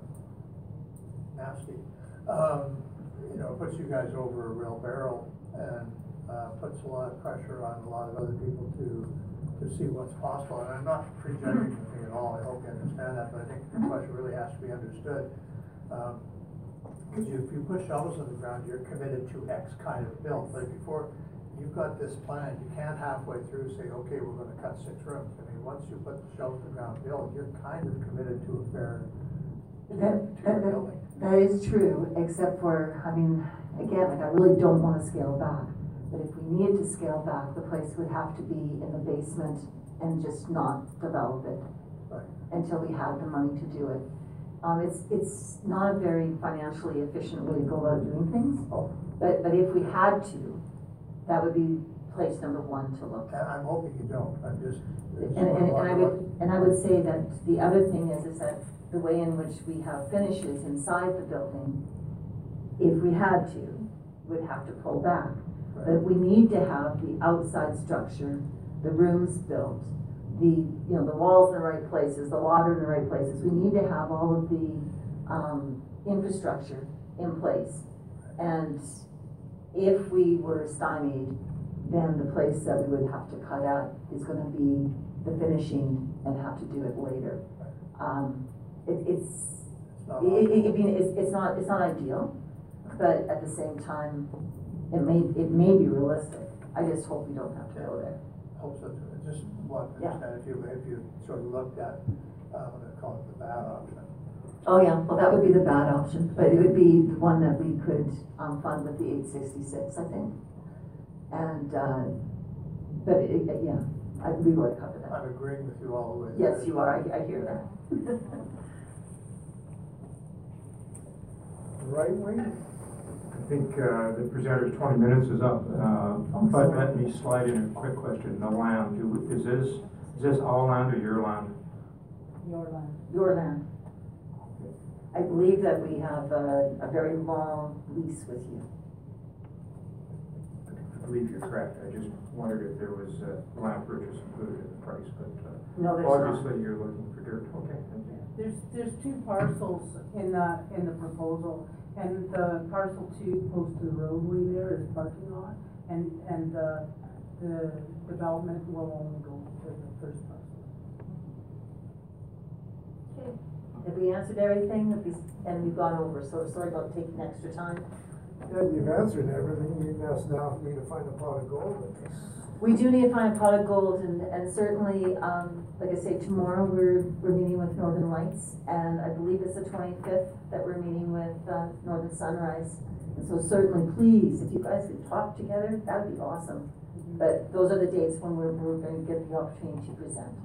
nasty. Um, you know, puts you guys over a real barrel and, uh, puts a lot of pressure on a lot of other people to, to see what's possible. And I'm not prejudging anything at all, I hope you understand that, but I think the question really has to be understood. Um, Cause you, if you put shovels in the ground, you're committed to X kind of build, but before, you've got this plan, you can't halfway through say, okay, we're gonna cut six rooms. I mean, once you put the shovels in the ground, build, you're kind of committed to a fair, to That, that, that, building. that is true, except for, I mean, again, like, I really don't wanna scale back. But if we needed to scale back, the place would have to be in the basement and just not develop it Right. until we had the money to do it. Um, it's, it's not a very financially efficient way to go about doing things. Oh. But, but if we had to, that would be place number one to look at. And I'm hoping you don't, I'm just. And, and, and I would, and I would say that the other thing is, is that the way in which we have finishes inside the building, if we had to, would have to pull back. But we need to have the outside structure, the rooms built, the, you know, the walls in the right places, the water in the right places. We need to have all of the, um, infrastructure in place. And if we were stymied, then the place that we would have to cut out is gonna be the finishing and have to do it later. Um, it, it's, it, it, I mean, it's, it's not, it's not ideal, but at the same time, it may, it may be realistic. I just hope we don't have to go there. Hope so too, I just want to Yeah. understand if you, if you sort of looked at, uh, I'm call it the bad option. Oh, yeah, well, that would be the bad option, but it would be the one that we could, um, fund with the eight sixty-six, I think. And, uh, but it, it- yeah, I, we've already covered that. I'm agreeing with you all the way. Yes, you are, I, I hear that. Right wing? I think uh, the presenter's twenty minutes is up, uh, but let me slide in a quick question. The land, do- is this, is this all land or your land? Your land. Your land. I believe that we have a, a very long lease with you. I believe you're correct. I just wondered if there was uh, land purchase included in the price, but uh, No, there's not. obviously you're looking for dirt. Okay, thank you. There's, there's two parcels in the, in the proposal, and the parcel two close to the roadway there is parking lot, and, and the, the development will only go to the first parcel. Okay. Have we answered everything? Have we, and we've gone over, so sorry about taking extra time. Yeah, you've answered everything, you can ask now for me to find a pot of gold in this. We do need to find a pot of gold and, and certainly, um, like I say, tomorrow we're, we're meeting with Northern Lights and I believe it's the twenty-fifth that we're meeting with, uh, Northern Sunrise. And so certainly, please, if you guys could talk together, that would be awesome. But those are the dates when we're, we're gonna get the opportunity to present.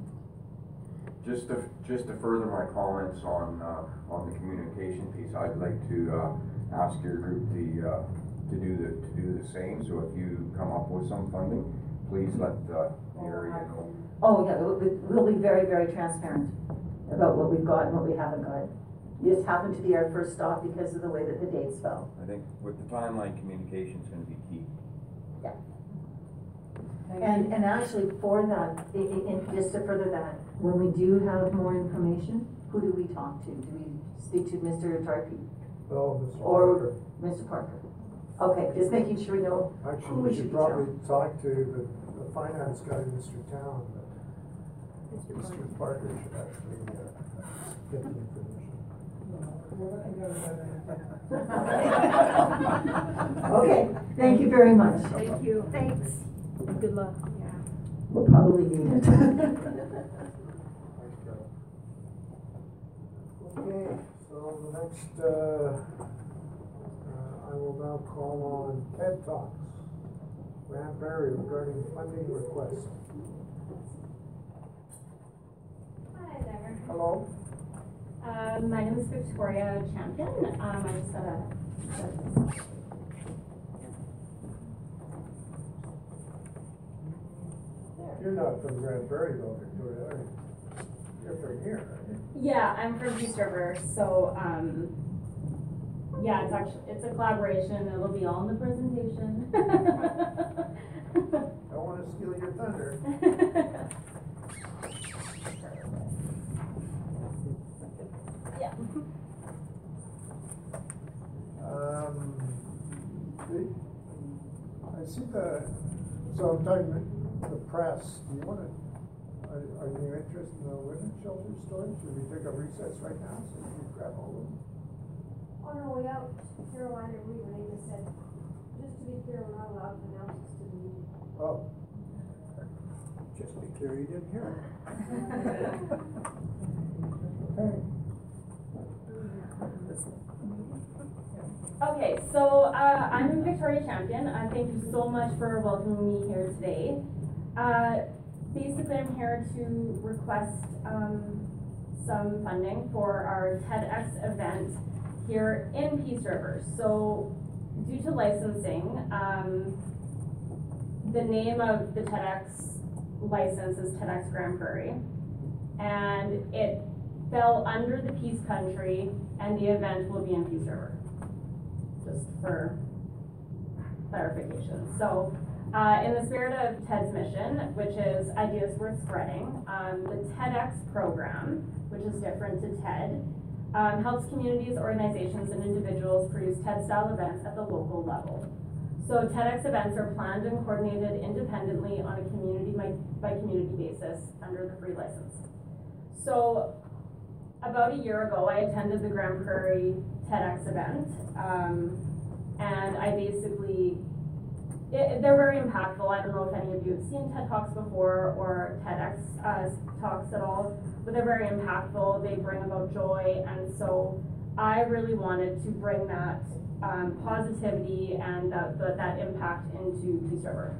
Just to, just to further my comments on, uh, on the communication piece, I'd like to, uh, ask your group to, uh, to do the, to do the same. So if you come up with some funding, please let, uh, the area know. Oh, yeah, we'll, we'll be very, very transparent about what we've got and what we haven't got. You just happen to be our first stop because of the way that the dates fell. I think with the timeline, communication's gonna be key. Yeah. And, and actually for that, i- i- in, just to further that, when we do have more information, who do we talk to? Do we speak to Mr. Tarpey Oh, Mr. or Mr. Parker? Okay, just making sure we know who Actually, we we should should be probably telling. talk to the, the finance guy, Mr. Town, but Mr. Parker should actually, uh, get the information. Okay, thank you very much. Thank you. Thanks. Good luck. We'll probably need it. Okay, so the next, uh, I will now call on TED Talks. Grande Prairie regarding funding request. Hi there. Hello? Um, my name is Victoria Champion. Um, I just got a. You're not from Grande Prairie though, Victoria, are you? You're from here? Yeah, I'm from Peace River, so, um, yeah, it's actually, it's a collaboration. It'll be all in the presentation. Don't wanna steal your thunder. Yeah. Um, The- I see the, so I'm talking the press, do you wanna, are, are you interested in the women's shelter story? Should we take a recess right now so we can grab all of them? On our way out, Carolina and we, Renee just said, just to be clear, we're not allowed to announce this to the meeting. Oh. Just be clear you didn't hear it. Okay. Okay, so uh, I'm Victoria Champion. Uh, thank you so much for welcoming me here today. Uh, basically, I'm here to request um, some funding for our TEDx event here in Peace River. So, due to licensing, um, the name of the TEDx license is TEDx Grande Prairie, and it fell under the Peace Country, and the event will be in Peace River just for clarification. So, uh, in the spirit of TED's mission, which is ideas worth spreading, um, the TEDx program, which is different to TED, um, helps communities, organizations, and individuals produce TED-style events at the local level. So TEDx events are planned and coordinated independently on a community by, by community basis under the free license. So about a year ago, I attended the Grande Prairie TEDx event, um, and I basically, it, they're very impactful. I don't know if any of you have seen TED Talks before or TEDx uh, talks at all, but they're very impactful. They bring about joy, and so I really wanted to bring that um, positivity and that, that, that impact into Peace River.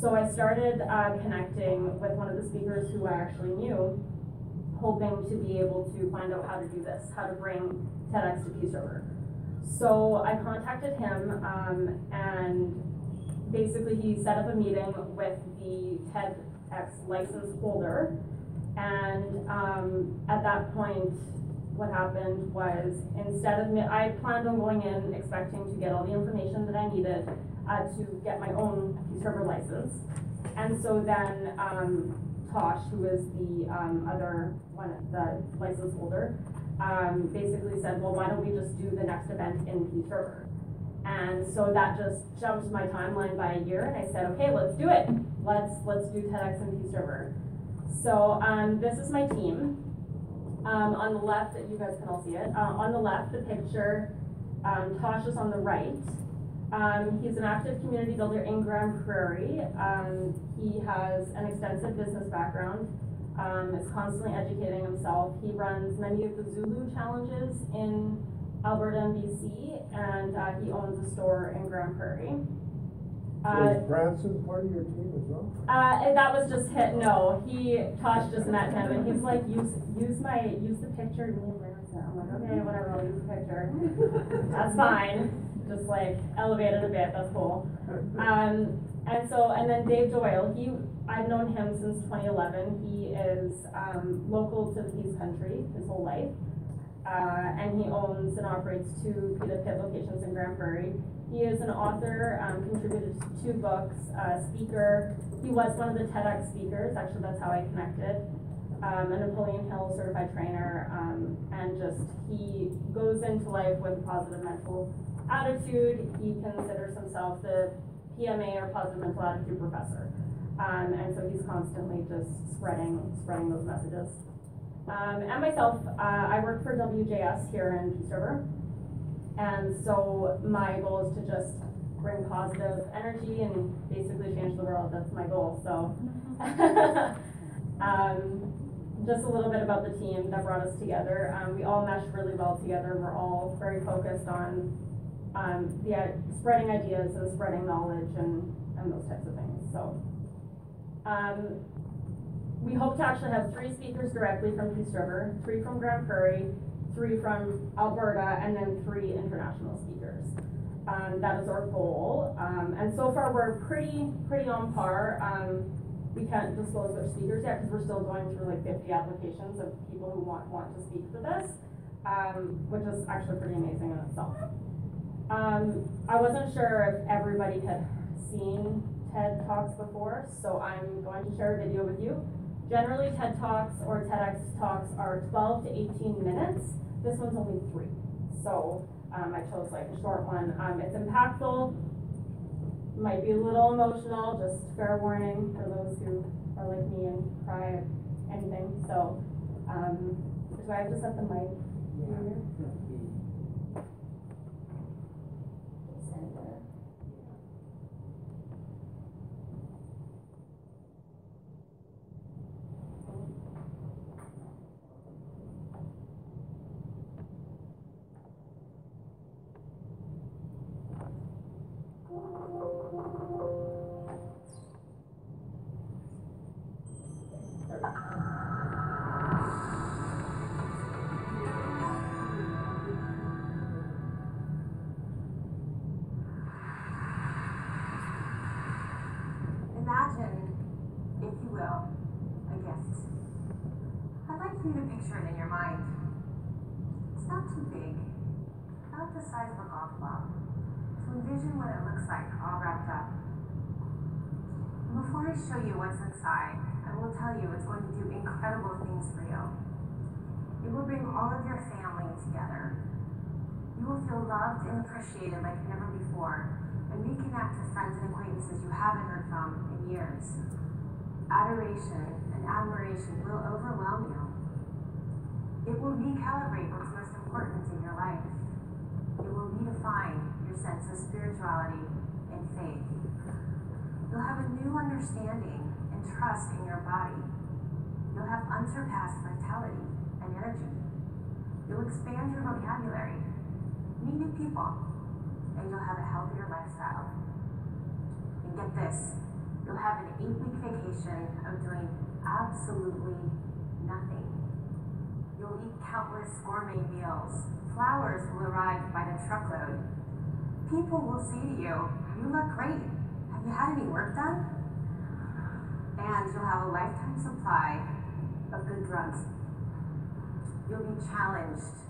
So I started uh, connecting with one of the speakers who I actually knew, hoping to be able to find out how to do this, how to bring TEDx to Peace River. So I contacted him, um, and basically he set up a meeting with the TEDx license holder. And um, at that point, what happened was instead of me, I planned on going in expecting to get all the information that I needed uh, to get my own Peace River license. And so then um, Tosh, who is the um, other one, the license holder, um, basically said, well, why don't we just do the next event in Peace River? And so that just jumped my timeline by a year, and I said, okay, let's do it. Let's let's do TEDx in Peace River. So um, this is my team. Um, on the left, you guys can all see it. Uh, on the left, the picture, um, Tosh is on the right. Um, he's an active community builder in Grande Prairie. Um, he has an extensive business background, um, is constantly educating himself. He runs many of the Zulu challenges in Alberta and BC, and uh, he owns a store in Grande Prairie. So Uh, is Branson part of your team as well? Uh, and that was just hit. No, he Tosh just met him, and he's like, use use my use the picture. Me and. I'm like, okay, whatever. I'll use the picture. That's fine. Just like elevate it a bit. That's cool. Um, and so and then Dave Doyle. He I've known him since 2011. He is um, local to the Peace Country his whole life. Uh, and he owns and operates two Pita Pit locations in Grande Prairie. He is an author, um, contributed to two books, uh, speaker. He was one of the TEDx speakers, actually that's how I connected. Um, a Napoleon Hill certified trainer, um, and just he goes into life with a positive mental attitude. He considers himself the PMA or positive mental attitude professor. Um, and so he's constantly just spreading spreading those messages. Um, and myself, uh, I work for WJS here in Peace River. And so my goal is to just bring positive energy and basically change the world. That's my goal. So, um, just a little bit about the team that brought us together. Um, we all mesh really well together. We're all very focused on um, the uh, spreading ideas and spreading knowledge and, and those types of things. So, um, we hope to actually have three speakers directly from Peace River, three from Grande Prairie, three from Alberta, and then three international speakers. Um, that is our goal. Um, and so far, we're pretty pretty on par. Um, we can't disclose our speakers yet because we're still going through like 50 applications of people who want want to speak for this, um, which is actually pretty amazing in itself. Um, I wasn't sure if everybody had seen TED Talks before, so I'm going to share a video with you. Generally, TED Talks or TEDx Talks are 12 to 18 minutes. This one's only three. So um, I chose like a short one. Um, it's impactful, might be a little emotional, just fair warning for those who are like me and cry at anything, so, um, do I have to set the mic? here? Together. You will feel loved and appreciated like never before, and reconnect with friends and acquaintances you haven't heard from in years. Adoration and admiration will overwhelm you. It will recalibrate what's most important in your life. It will redefine your sense of spirituality and faith. You'll have a new understanding and trust in your body. You'll have unsurpassed vitality and energy. You'll expand your vocabulary, meet new people, and you'll have a healthier lifestyle. And get this, you'll have an eight week vacation of doing absolutely nothing. You'll eat countless gourmet meals. Flowers will arrive by the truckload. People will say to you, You look great. Have you had any work done? And you'll have a lifetime supply of good drugs. You'll be challenged,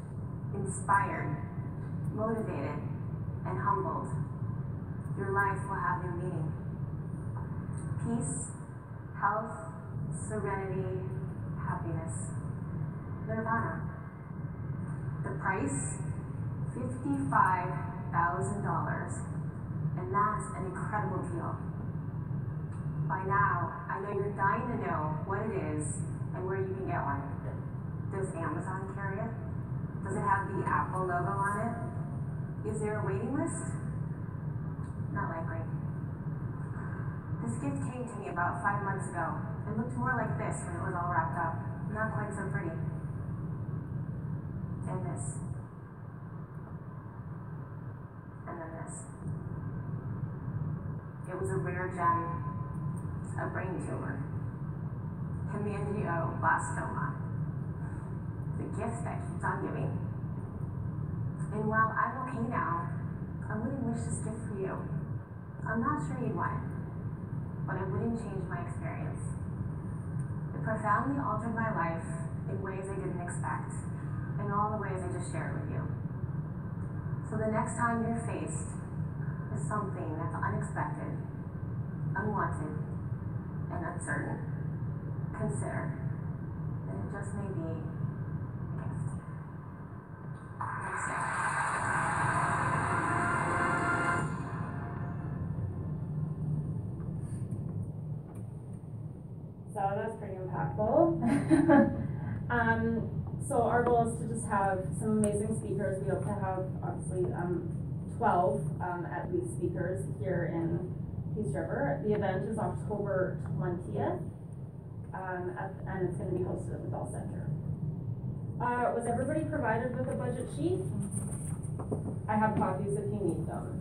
inspired, motivated, and humbled. Your life will have new meaning. Peace, health, serenity, happiness. Nirvana. The price? $55,000. And that's an incredible deal. By now, I know you're dying to know what it is and where you can get one. Does Amazon carry it? Does it have the Apple logo on it? Is there a waiting list? Not likely. This gift came to me about five months ago. It looked more like this when it was all wrapped up. Not quite so pretty. And this. And then this. It was a rare gem, a brain tumor. Hemangioblastoma. The gift that keeps on giving. And while I'm okay now, I wouldn't wish this gift for you. I'm not sure you'd want it, but it wouldn't change my experience. It profoundly altered my life in ways I didn't expect, in all the ways I just shared with you. So the next time you're faced with something that's unexpected, unwanted, and uncertain, consider that it just may be. So that's pretty impactful. um, so our goal is to just have some amazing speakers. We hope to have obviously um, 12 um, at least speakers here in Peace River. The event is October 20th, um, at, and it's going to be hosted at the Bell Center. Uh, was everybody provided with a budget sheet? I have copies if you need them.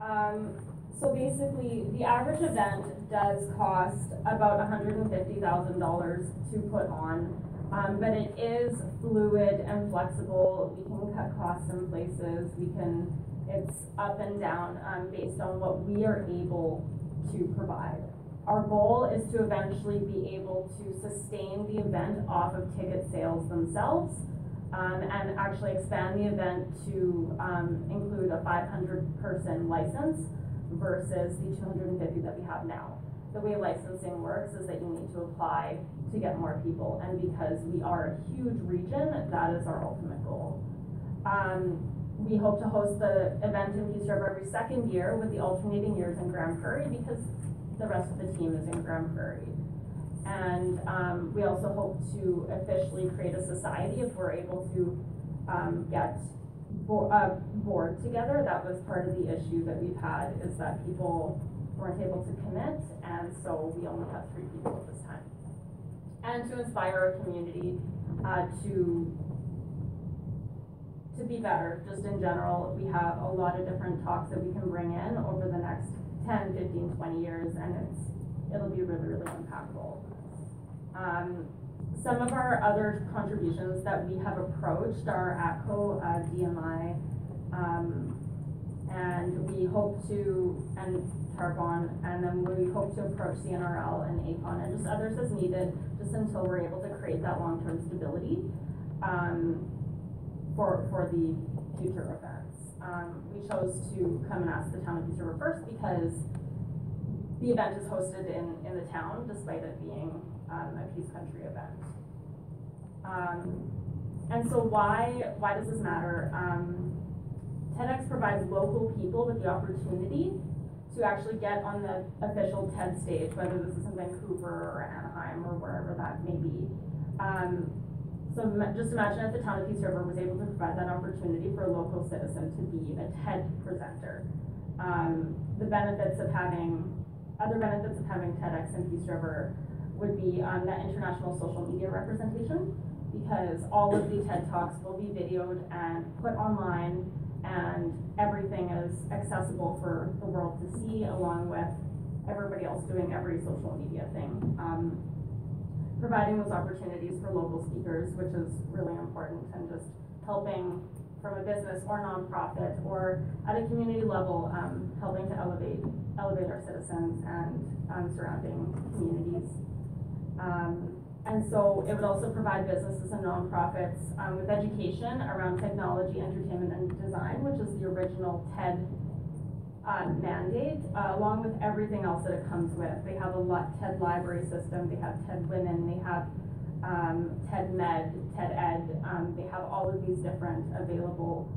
Um, so basically, the average event does cost about $150,000 to put on, um, but it is fluid and flexible. We can cut costs in places. We can, it's up and down um, based on what we are able to provide. Our goal is to eventually be able to sustain the event off of ticket sales themselves um, and actually expand the event to um, include a 500 person license versus the 250 that we have now. The way licensing works is that you need to apply to get more people, and because we are a huge region, that is our ultimate goal. Um, we hope to host the event in Peace River every second year with the alternating years in Grande Prairie because the rest of the team is in Grande Prairie. And um, we also hope to officially create a society if we're able to um, get bo- a board together. That was part of the issue that we've had is that people weren't able to commit, and so we only have three people at this time. And to inspire our community uh, to to be better, just in general, we have a lot of different talks that we can bring in over the next 10, 15, 20 years, and it's it'll be really, really impactful. Um, some of our other contributions that we have approached are ATCO, uh, DMI, um, and we hope to, and Targon, and then we hope to approach the NRL and ACON and just others as needed, just until we're able to create that long-term stability um, for, for the future events. Um, we chose to come and ask the town of Peace River first because the event is hosted in, in the town despite it being um, a Peace Country event. Um, and so why, why does this matter? Um, TEDx provides local people with the opportunity to actually get on the official TED stage, whether this is in Vancouver or Anaheim or wherever that may be. Um, so just imagine if the town of Peace River was able to provide that opportunity for a local citizen to be a TED presenter. Um, the benefits of having, other benefits of having TEDx in Peace River would be um, that international social media representation because all of the TED Talks will be videoed and put online and everything is accessible for the world to see along with everybody else doing every social media thing. Um, providing those opportunities for local speakers, which is really important and just helping from a business or nonprofit or at a community level, um, helping to elevate elevate our citizens and um, surrounding communities. Um, and so it would also provide businesses and nonprofits um, with education around technology, entertainment, and design, which is the original TED uh, mandate, uh, along with everything else that it comes with. They have a lot, TED library system, they have TED Women, they have um, TED Med, TED Ed. Um, they have all of these different available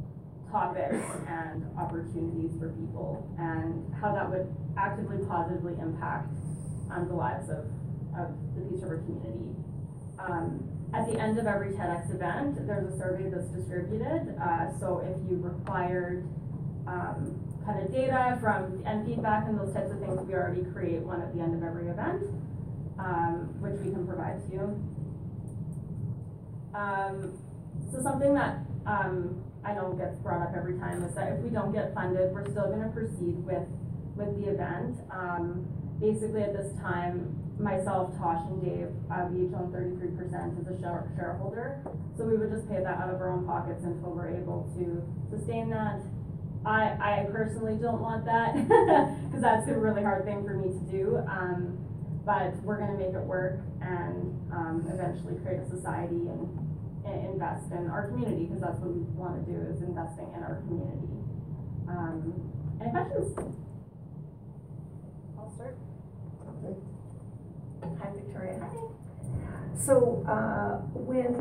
topics and opportunities for people, and how that would actively positively impact um, the lives of of the Peace River community. Um, at the end of every TEDx event, there's a survey that's distributed. Uh, so if you required um, kind of data from and feedback and those types of things, we already create one at the end of every event, um, which we can provide to you. Um, so something that um, I know gets brought up every time is that if we don't get funded, we're still going to proceed with with the event. Um, basically, at this time, myself, Tosh, and Dave, uh, we each own thirty-three percent as a shareholder. So we would just pay that out of our own pockets until we're able to sustain that. I, I personally don't want that, because that's a really hard thing for me to do. Um, but we're gonna make it work and, um, eventually create a society and, and invest in our community, because that's what we wanna do, is investing in our community. Um, any questions? I'll start. Hi, Victoria. Hi. So, uh, when,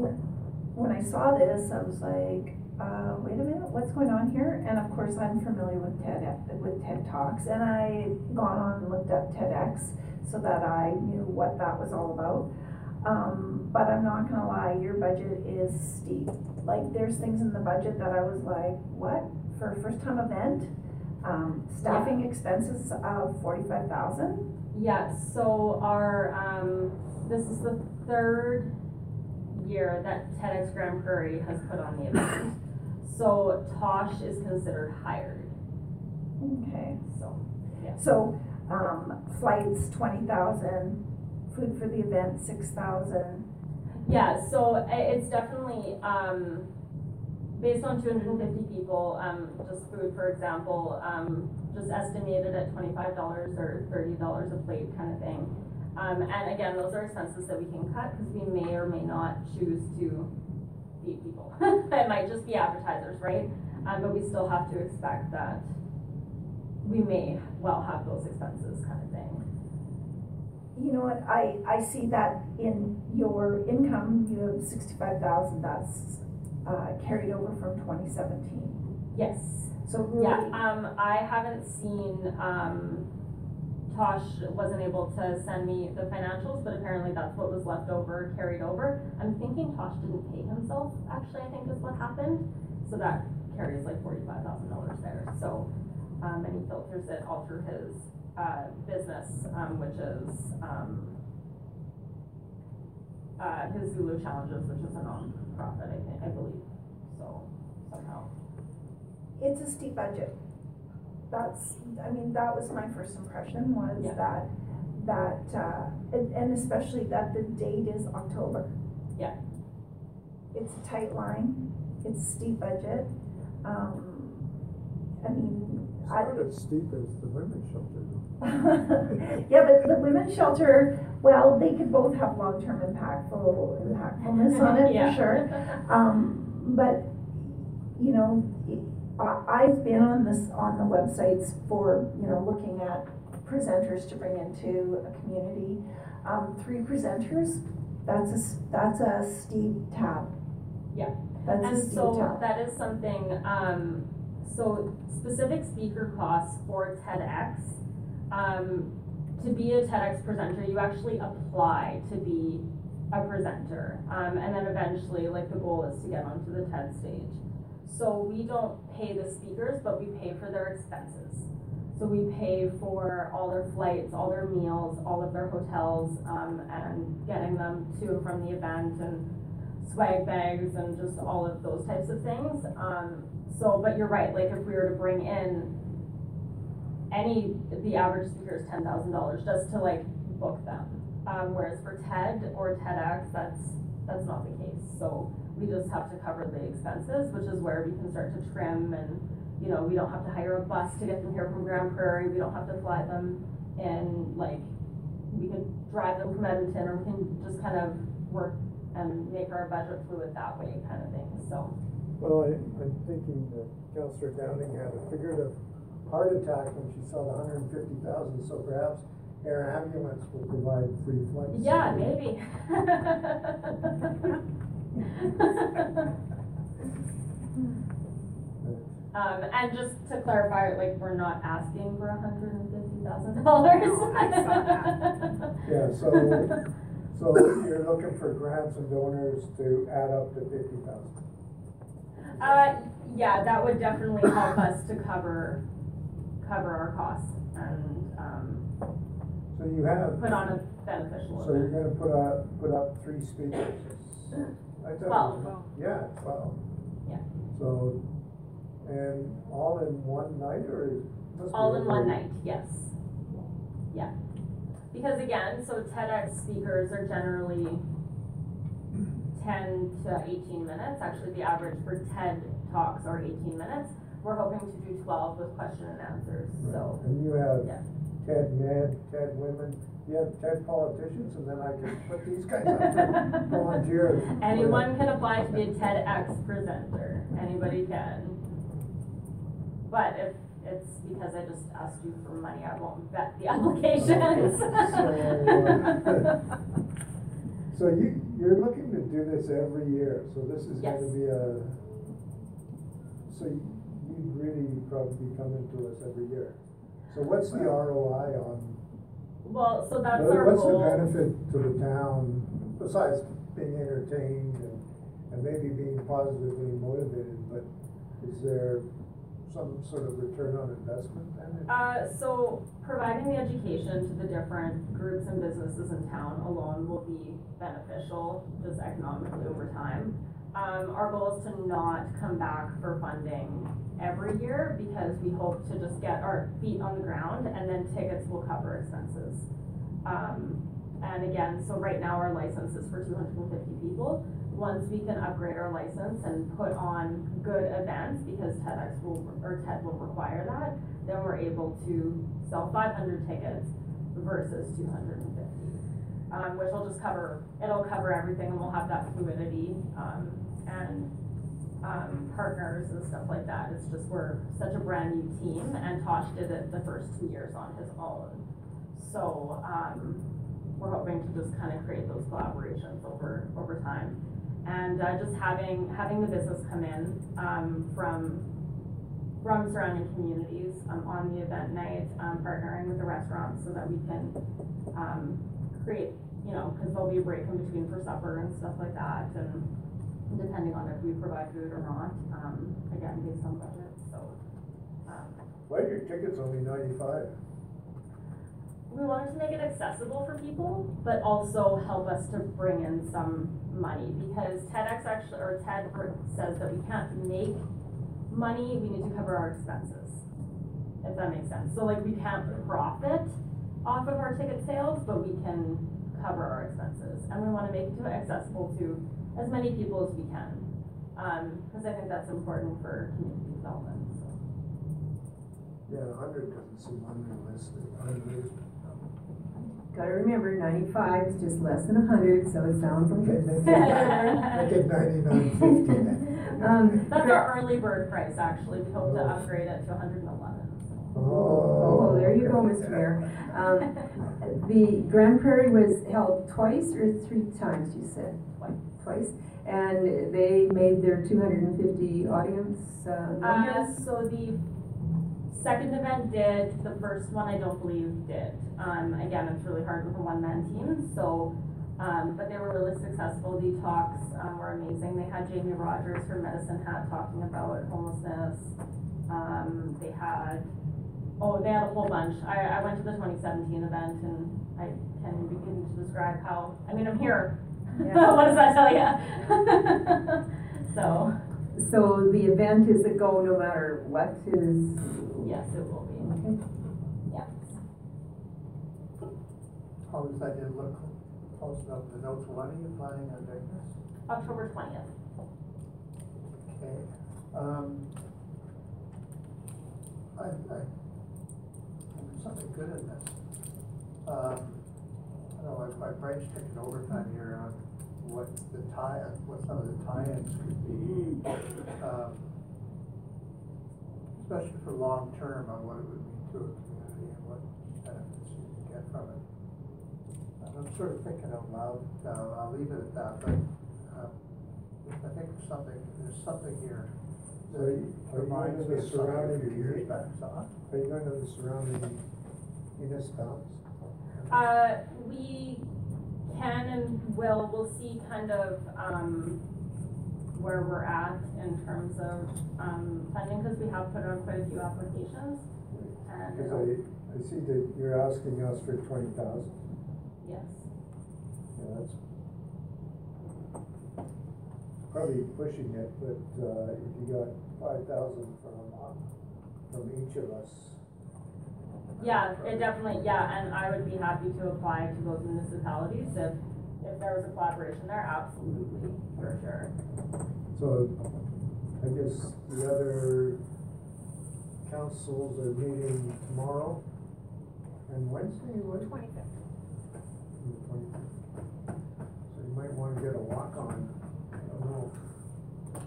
when I saw this, I was like, uh, wait a minute, what's going on here? And of course, I'm familiar with TED, with TED Talks, and I gone on and looked up TEDx so that I knew what that was all about. Um, but I'm not gonna lie, your budget is steep. Like, there's things in the budget that I was like, what? For a first time event? Um, staffing expenses of forty-five thousand? Yes, so our, um, this is the third year that TEDx Grande Prairie has put on the event. So Tosh is considered hired, Okay. so, yeah. So, um, flights, twenty thousand, food for the event, six thousand. Yeah, so it's definitely, um, based on two hundred and fifty people, um, just food, for example, um, just estimated at twenty-five dollars or thirty dollars a plate kind of thing. Um, and again, those are expenses that we can cut, because we may or may not choose to. It might just be advertisers, right? Um, but we still have to expect that we may well have those expenses kind of thing. You know what, I, I see that in your income, you have sixty-five thousand, that's, uh, carried over from twenty seventeen. Yes. So really. Yeah, um, I haven't seen, um, Tosh wasn't able to send me the financials, but apparently that's what was left over, carried over. I'm thinking Tosh didn't pay himself, actually, I think is what happened, so that carries like forty-five thousand dollars there, so, um, and he filters it all through his, uh, business, um, which is, um, uh, his Zulu Challenges, which is a non-profit, I think, I believe, so, somehow. it's a steep budget. That's, I mean, that was my first impression was Yeah. that, that, uh, and, and especially that the date is October. Yeah. It's a tight line, it's a steep budget, um, I mean, I. It's not as steep as the women's shelter. Yeah, but the women's shelter, well, they could both have long-term impactful, impactfulness on it, Yeah. for sure. Um, but, you know, I, I've been on this, on the websites for, you know, looking at presenters to bring into a community. Um, three presenters, that's a, that's a steep tab. Yeah. That's a And steep so tab. that is something, um, so specific speaker costs for TEDx, um, to be a TEDx presenter, you actually apply to be a presenter. Um, and then eventually, like the goal is to get onto the TED stage. So we don't pay the speakers, but we pay for their expenses. So we pay for all their flights, all their meals, all of their hotels, um, and getting them to and from the event and swag bags and just all of those types of things. Um, so, but you're right, like if we were to bring in any, the average speaker is ten thousand dollars just to like book them. Um, whereas for TED or TEDx, that's, that's not the case. So we just have to cover the expenses, which is where we can start to trim and, you know, we don't have to hire a bus to get them here from Grande Prairie, we don't have to fly them in, like, we can drive them from Edmonton, or we can just kind of work and make our budget fluid that way kind of thing, so. Well, I, I'm thinking that Councillor Downing had a figurative heart attack when she saw the hundred and fifty thousand, so perhaps air ambulance will provide free flights. Yeah, maybe. Um, and just to clarify, like, we're not asking for a hundred and fifty thousand dollars. I saw Yeah, so, so you're looking for grants and donors to add up to fifty thousand. Uh, yeah, that would definitely help us to cover, cover our costs and, um, So you have. put on a beneficial So you're event. gonna put up, put up three speakers? I thought it was- Twelve. Yeah, twelve. Yeah. So, and all in one night or? is- must be All in one night, yes. Yeah. Because again, so TEDx speakers are generally ten to eighteen minutes. Actually, the average for TED Talks are eighteen minutes. We're hoping to do twelve with question and answers, so. And you have Yeah. TED men, TED women, you have TED politicians, and then I can put these guys up for volunteers. Anyone can apply to be a TEDx presenter, anybody can. But if it's because I just asked you for money, I won't vet the applications. Uh, so you, you're looking to do this every year, so this is gonna be a, so you you'd really probably be coming to us every year. So what's the ROI on? Well, so that's our What's the goal. benefit to the town, besides being entertained and, and maybe being positively motivated, but is there some sort of return on investment then? Uh, so providing the education to the different groups and businesses in town alone will be beneficial, just economically over time. Um, our goal is to not come back for funding every year because we hope to just get our feet on the ground and then tickets will cover expenses. Um, and again, so right now our license is for two hundred and fifty people. Once we can upgrade our license and put on good events, because TEDx will, or TED will require that, then we're able to sell five hundred tickets versus two hundred and fifty. Um, which will just cover, it'll cover everything and we'll have that fluidity, um, and, um, partners and stuff like that. It's just, we're such a brand new team and Tosh did it the first two years on his own. So, um, we're hoping to just kind of create those collaborations over, over time. And, uh, just having, having the business come in, um, from from surrounding communities, um, on the event night, um, partnering with the restaurants so that we can, um, create, you know, cause there'll be a break in between for supper and stuff like that, and depending on if we provide food or not, um, again, based on budget, so. um, Why are your tickets only ninety-five? We wanted to make it accessible for people, but also help us to bring in some money, because TEDx actually, or TED says that we can't make money, we need to cover our expenses. If that makes sense, so like we can't profit off of our ticket sales, but we can cover our expenses, and we wanna make it accessible to as many people as we can. Um, cause I think that's important for community development, so. Yeah, hundred doesn't seem unrealistic, unrealistic. Gotta remember, ninety-five is just less than hundred, so it sounds like. Okay, make it, make it ninety-nine fifty then. Um, That's our early bird price, actually, we hope to upgrade it to hundred and eleven, so. Oh, there you go, Mr. Mayor. Um, the Grande Prairie was held twice or three times, you said? Twice. And they made their two hundred and fifty audience, uh, Uh, so the second event did, the first one I don't believe did. Um, again, it's really hard with a one-man team, so, um, but they were really successful. The talks, um, were amazing. They had Jamie Rogers from Medicine Hat talking about homelessness. Um, they had, oh, they had a whole bunch. I, I went to the twenty seventeen event and I can't begin to describe how, I mean, I'm here. Yeah. What does that tell you? So, So the event is a go no matter what is? yes, it will be. Okay. Yeah. How does that did look close enough to notes, when are you planning on doing this? October twentieth. Okay, um, I, I, there's something good in this. Um, I don't know, my, my brain's taking overtime here on what the tie, what some of the tie-ins could be. Um, especially for long-term on what it would mean to a community and what benefits you can get from it. And I'm sort of thinking out loud, uh, I'll leave it at that, but, um, I think there's something, there's something here. So are you- are you reminds into me the of something a surrounding few years back, so, huh? Are you going to the surrounding municipalities? Uh, we can and will, we'll see kind of, um, where we're at in terms of, um, funding, cause we have put on quite a few applications. Because I, I see that you're asking us for twenty thousand, yes, yeah, that's probably pushing it, but, uh, if you got five thousand from, uh, from each of us. Yeah, it definitely, yeah, and I would be happy to apply to those municipalities if, if there was a collaboration there, absolutely, for sure. So, I guess the other councils are meeting tomorrow and Wednesday, what? Twenty-fifth. The 25th. So you might wanna get a walk on, I don't know.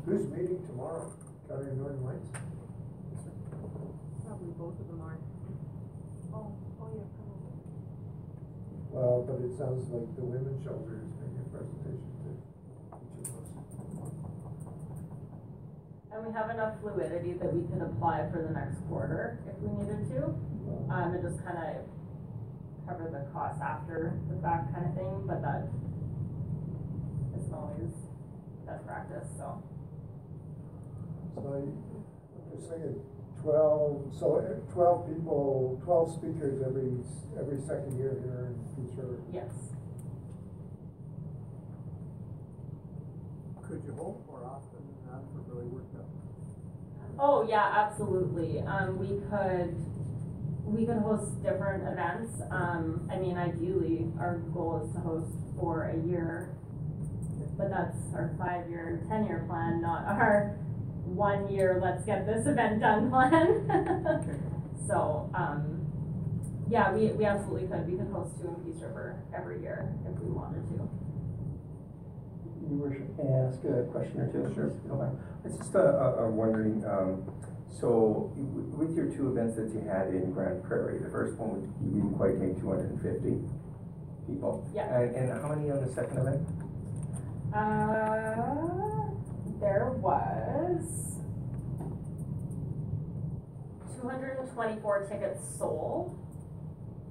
Who's meeting tomorrow? Calgary Northern Lights? Well, but it sounds like the women's shelter is making a presentation to each of us. And we have enough fluidity that we can apply for the next quarter if we needed to, um, and just kind of cover the costs after the fact kind of thing, but that isn't always best practice, so. So, I'm just saying, 12, so eh, 12 people, 12 speakers every, every second year here in the future. Yes. Could you hold more often than that if really worked out? Oh, yeah, absolutely. Um, we could, we could host different events. Um, I mean, ideally, our goal is to host for a year, but that's our five-year, ten-year plan, not our one-year, let's get this event done plan. So, um, yeah, we, we absolutely could. We could host two in Peace River every year if we wanted to. Your worship, may I ask a question or two? Sure. If you don't mind. I was just, a, uh, uh, wondering, um, so with your two events that you had in Grande Prairie, the first one, was- you didn't quite take two hundred and fifty people. Yeah. And, and how many on the second event? Uh, there was. two hundred and twenty-four tickets sold.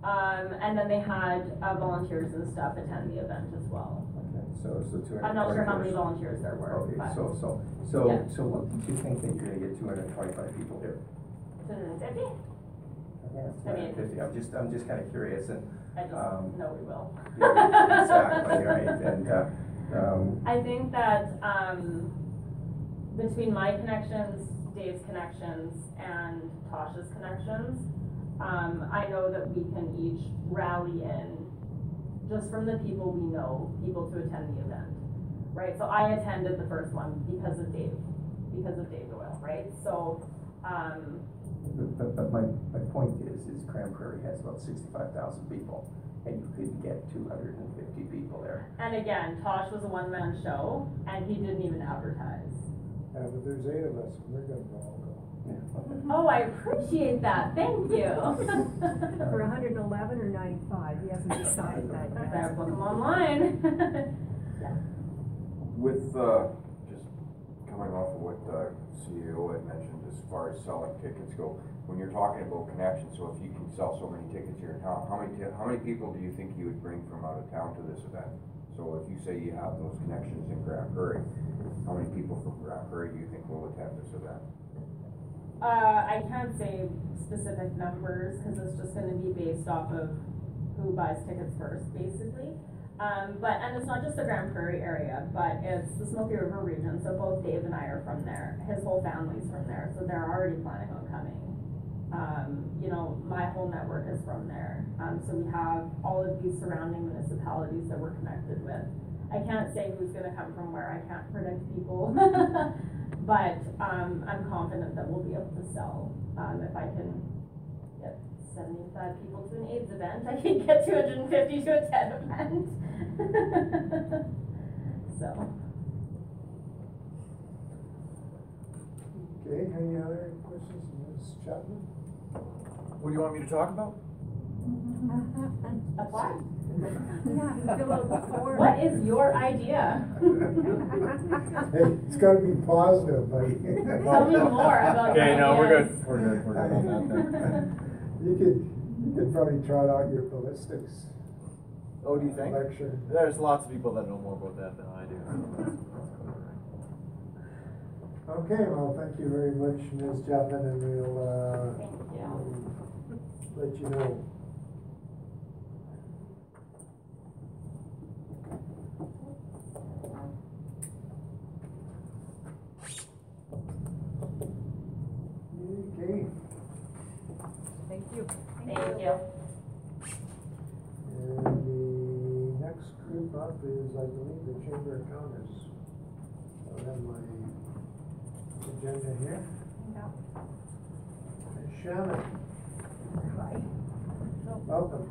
Um, and then they had, uh, volunteers and stuff attend the event as well. Okay, so, so two hundred. I'm not sure how many volunteers there were, Okay, so, so, so, Yeah. so what, do you think that you're gonna get two hundred and twenty-five people here? two hundred and fifty? Yeah, I mean- 250. I'm just, I'm just kinda curious and, I just um. know we will. yeah, Exactly, right, and, uh, um, I think that, um, between my connections, Dave's connections, and Tasha's connections, um, I know that we can each rally in, just from the people we know, people to attend the event, right? So I attended the first one because of Dave, because of Dave Doyle, right? So, um, but, but my, my point is, is Grande Prairie has about sixty-five thousand people, and you could get two hundred and fifty people there. and again, Tosh was a one-man show, and he didn't even advertise. Yeah, but there's eight of us, and we're gonna all go. Oh, I appreciate that, thank you. For hundred and eleven or ninety-five, he hasn't decided that yet. Better book them online. With, uh, just coming off of what, uh, CEO had mentioned as far as selling tickets go, when you're talking about connections, so if you can sell so many tickets here in town, how many, ti- how many people do you think you would bring from out of town to this event? So if you say you have those connections in Grande Prairie, how many people from Grande Prairie do you think will attend this event? Uh, I can't say specific numbers, cause it's just gonna be based off of who buys tickets first, basically. Um, but, and it's not just the Grande Prairie area, but it's the Smoky River region, so both Dave and I are from there, his whole family's from there, so they're already planning on coming. Um, you know, my whole network is from there, um, so we have all of these surrounding municipalities that we're connected with. I can't say who's gonna come from where, I can't predict people, but, um, I'm confident that we'll be able to sell, um, if I can get seventy-five people to an AIDS event, I can get two hundred and fifty to a TED event. So, Okay, any other questions, Ms. Chapman? What do you want me to talk about? apply. Yeah, fill out the form. What is your idea? Hey, it's gotta be positive, buddy. Tell me more about your Okay, no, we're ideas. good, we're good, we're good on that. You could, you could probably trot out your ballistics Oh, do you think? lecture. There's lots of people that know more about that than I do. Okay, well, thank you very much, Ms. Chapman, and we'll, uh, Thank you. let you know. Okay, Thank you. Thank you. and the next group up is, I believe, the Chamber of Commerce. I have my agenda here. And Shannon. Hi. Welcome.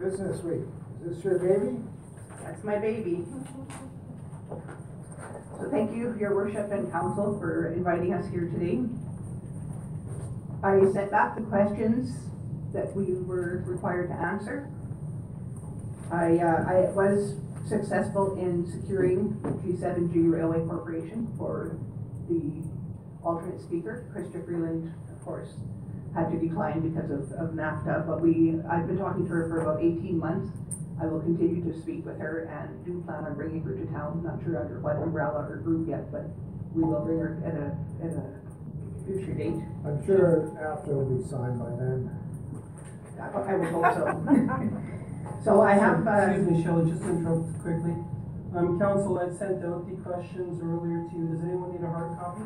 Business Week, is this your baby? That's my baby. Thank you, your worship and council, for inviting us here today. I sent back the questions that we were required to answer. I, uh, I was successful in securing G seven G Railway Corporation for the alternate speaker. Chrystia Freeland, of course, had to decline because of, of NAFTA, but we, I've been talking to her for about eighteen months. I will continue to speak with her and do plan on bringing her to town, not sure under what umbrella or group yet, but we will bring her at a, at a future date. I'm sure after will be signed by then. I I would hope so. So I have, uh. Excuse me, Shelley, just to interrupt quickly. Um, council, I sent out the questions earlier to you. Does anyone need a hard copy?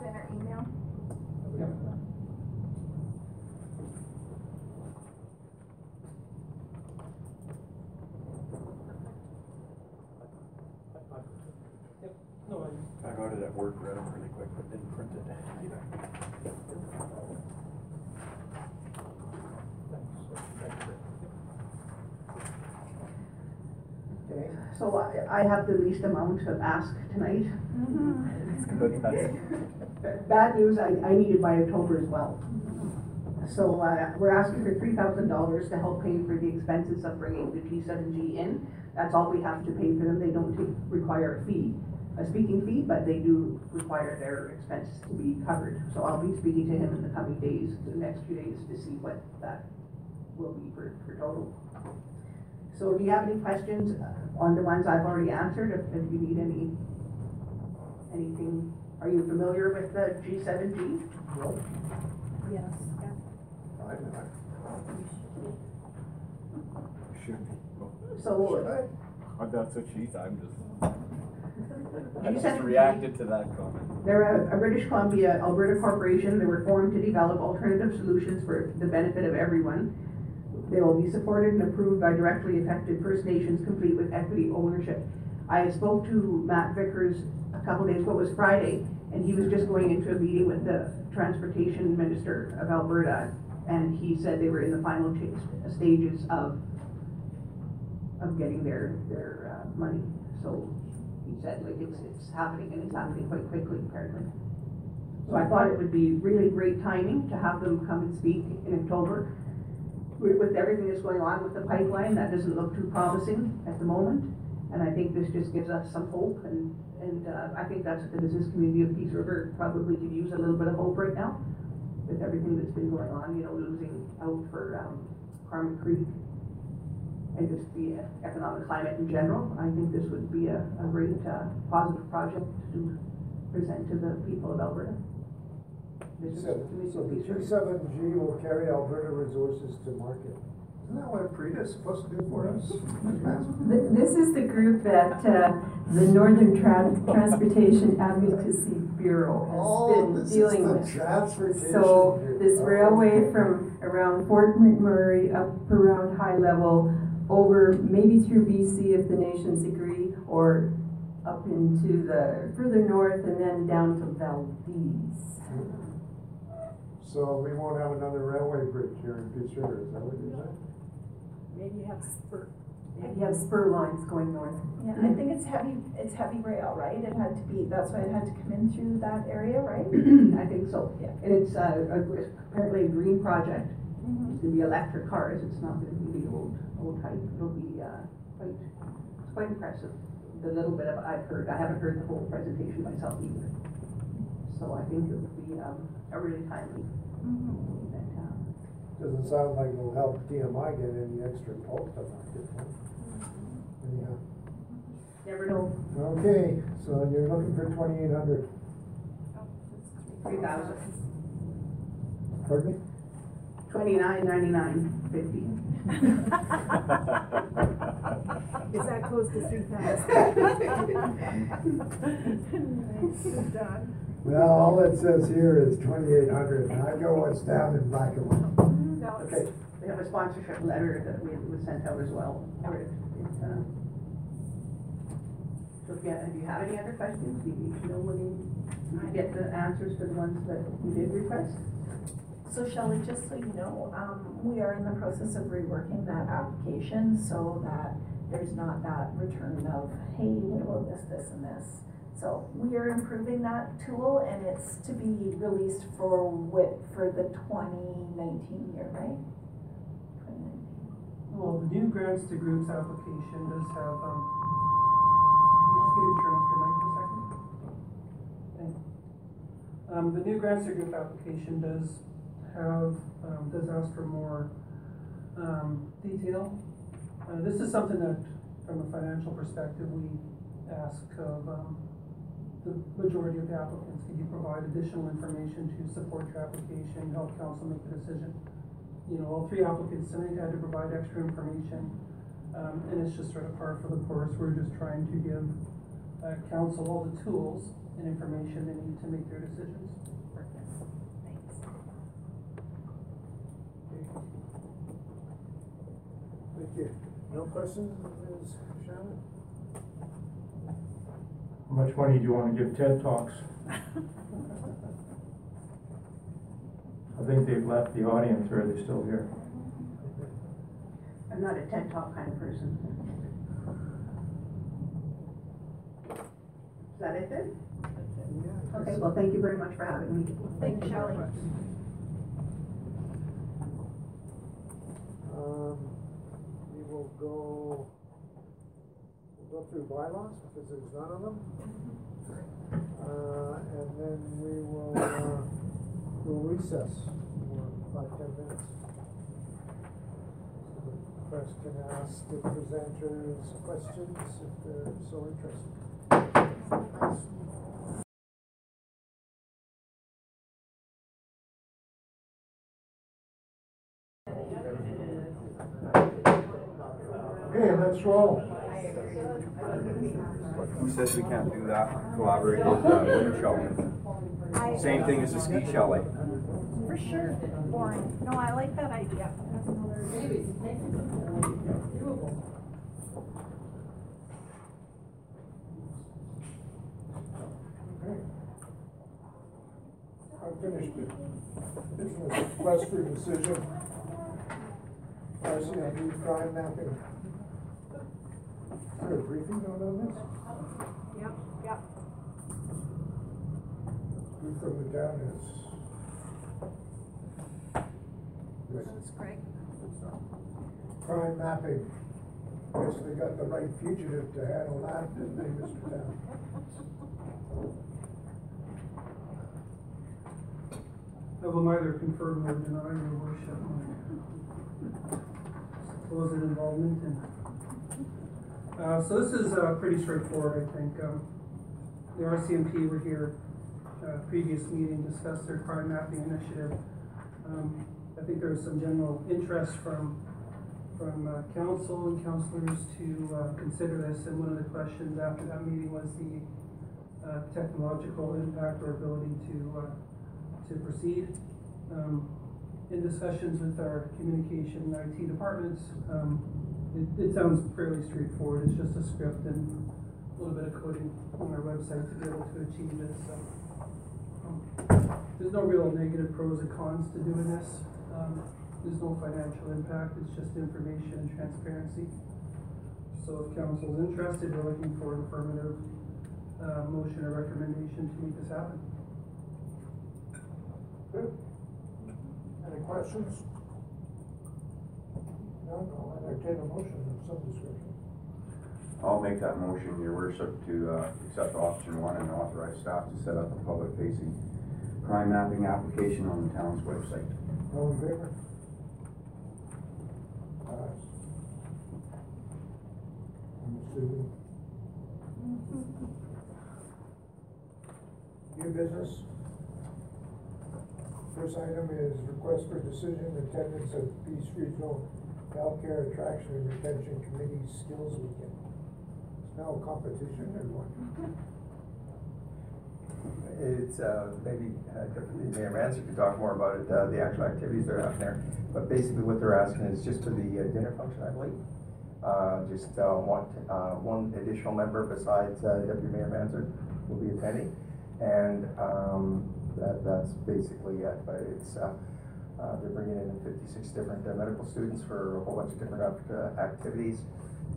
Send our email. Yep. Yep, no, I. I got it at work, read them really quick, but didn't print it either. Okay. So I, I have the least amount of ask tonight. That's good, that's. Bad news, I, I need it by October as well. So, uh, we're asking for three thousand dollars to help pay for the expenses of bringing the G seven G in. That's all we have to pay for them, they don't take, require a fee. A speaking fee, but they do require their expenses to be covered. So I'll be speaking to him in the coming days, the next few days, to see what that will be for, for total. So do you have any questions uh, on the ones I've already answered, if, if you need any, anything, are you familiar with the G seven G? No, Yes. I'm not. Should. be. So, I'm not so cheap, I'm just. I You said- just reacted to that comment. They're a, a British Columbia, Alberta corporation, they were formed to develop alternative solutions for the benefit of everyone. They will be supported and approved by directly affected First Nations, complete with equity ownership. I spoke to Matt Vickers a couple days ago, it was Friday, and he was just going into a meeting with the Transportation Minister of Alberta, and he said they were in the final cha- stages of, of getting their, their, uh, money. So said, like, it's, it's happening, and it's happening quite quickly, apparently. So I thought it would be really great timing to have them come and speak in October. With, everything that's going on with the pipeline, that doesn't look too promising at the moment. And I think this just gives us some hope, and, and, uh, I think that's what the business community of Peace River probably could use a little bit of hope right now. With everything that's been going on, you know, losing out for, um, Carmen Creek. And just the uh, economic climate in general, I think this would be a, a great, uh, positive project to present to the people of Alberta. Business Seven, community so of the Peace G River. seven G will carry Alberta resources to market. Isn't that what Prita is supposed to do for us? This is the group that, uh, the Northern Tran- Transportation Advocacy Bureau Oh, has been this is dealing the with. transportation So bureau. this Oh, railway from around Fort McMurray up around high level, over maybe through BC if the nations agree, or up into the further north and then down to Valdez. So we won't have another railway bridge here in Peace River, is that what you're saying? Maybe you have spur. You have spur lines going north. Yeah, I think it's heavy, it's heavy rail, right? It had to be, that's why it had to come in through that area, right? I think so, yeah. And it's, uh, apparently a green project. It's gonna be electric cars, it's not gonna be the old, type, it'll be, uh, quite, it's quite impressive. The little bit of, I've heard, I haven't heard the whole presentation myself either. So I think it would be, um, a really timely event, uh, Doesn't sound like it'll help DMI get any extra pulp to market. huh? Anyhow. Never know, Okay, so you're looking for twenty-eight hundred. three thousand, Pardon me? twenty-nine ninety-nine fifty. Is that close to three thousand? Done. Well, all it says here is twenty-eight hundred, and I go what's down in black and white. No, okay, we have a sponsorship letter that we, was sent out as well, where it, it's, uh, so if you, have- if you have any other questions, you need to know when you, you get the answers to the ones that you did request. So Shelley, just so you know, um, we are in the process of reworking that application so that there's not that return of, hey, what about this, this, and this? So we are improving that tool and it's to be released for wit, for the twenty nineteen year, right? 2019. Well, the new grants to groups application does have, um, you're just gonna turn off your mic for a second. Um, the new grants to group application does have, um, does ask for more, um, detail. Uh, this is something that, from a financial perspective, we ask of, um, the majority of the applicants, can you provide additional information to support your application, help council make the decision? you know, all three applicants tonight had to provide extra information. Um, and it's just sort of par for the course, we're just trying to give, uh, council all the tools and information they need to make their decisions. Thank you. No questions, Ms. Shannon? How much money do you wanna give TED Talks? I think they've left the audience, or are they still here? I'm not a TED Talk kind of person. Is that it then? Okay, well, thank you very much for having me. Thank you, Shelley. Um, we will go, we'll go through bylaws, because there's none of them. Uh, and then we will, uh, we'll recess for five, ten minutes. So the Press can ask the presenters questions if they're so interested. Okay, let's roll. Who says we can't do that, collaborate with, uh, wind shelter? Same thing as a ski chalet. For sure, boring. No, I like that idea. Maybe. Doable. Okay. I finished it. This was a request for decision. RCMP crime mapping. Is there a briefing note on this? Yep, yep. Who from the town is? That's Craig. Crime mapping. Guess they got the right fugitive to handle that, didn't they, Mr. Town? I will neither confirm nor deny your worship my supposed involvement in. Uh, so this is, uh, pretty straightforward, I think, um, the RCMP were here, uh, previous meeting, discussed their crime mapping initiative. Um, I think there was some general interest from, from, uh, council and councilors to, uh, consider this, and one of the questions after that meeting was the, uh, technological impact or ability to, uh, to proceed. Um, in discussions with our communication and IT departments, um, it, it sounds fairly straightforward, it's just a script and a little bit of coding on our website to be able to achieve this, so. um, There's no real negative pros and cons to doing this, um, there's no financial impact, it's just information and transparency. So if council is interested, we're looking for an affirmative, uh, motion or recommendation to make this happen. Good. Any questions? None, I'll entertain a motion of some description. I'll make that motion, your worship, to, uh, accept option one and authorize staff to set up a public facing crime mapping application on the town's website. All in favor? Ayes. I'm assuming. New business? First item is request for decision attendance of Peace Regional Healthcare Attraction and Retention Committee Skills Weekend. It's now a competition, everyone. It's, uh, maybe, uh, Mayor Manzer could talk more about it, uh, the actual activities that are out there. But basically what they're asking is just for the uh, dinner function, I believe. Uh, just, uh, one, uh, one additional member besides, uh, Deputy Mayor Manzer will be attending. And, um, that, that's basically it, but it's, uh, uh, they're bringing in fifty-six different uh, medical students for a whole bunch of different uh, activities.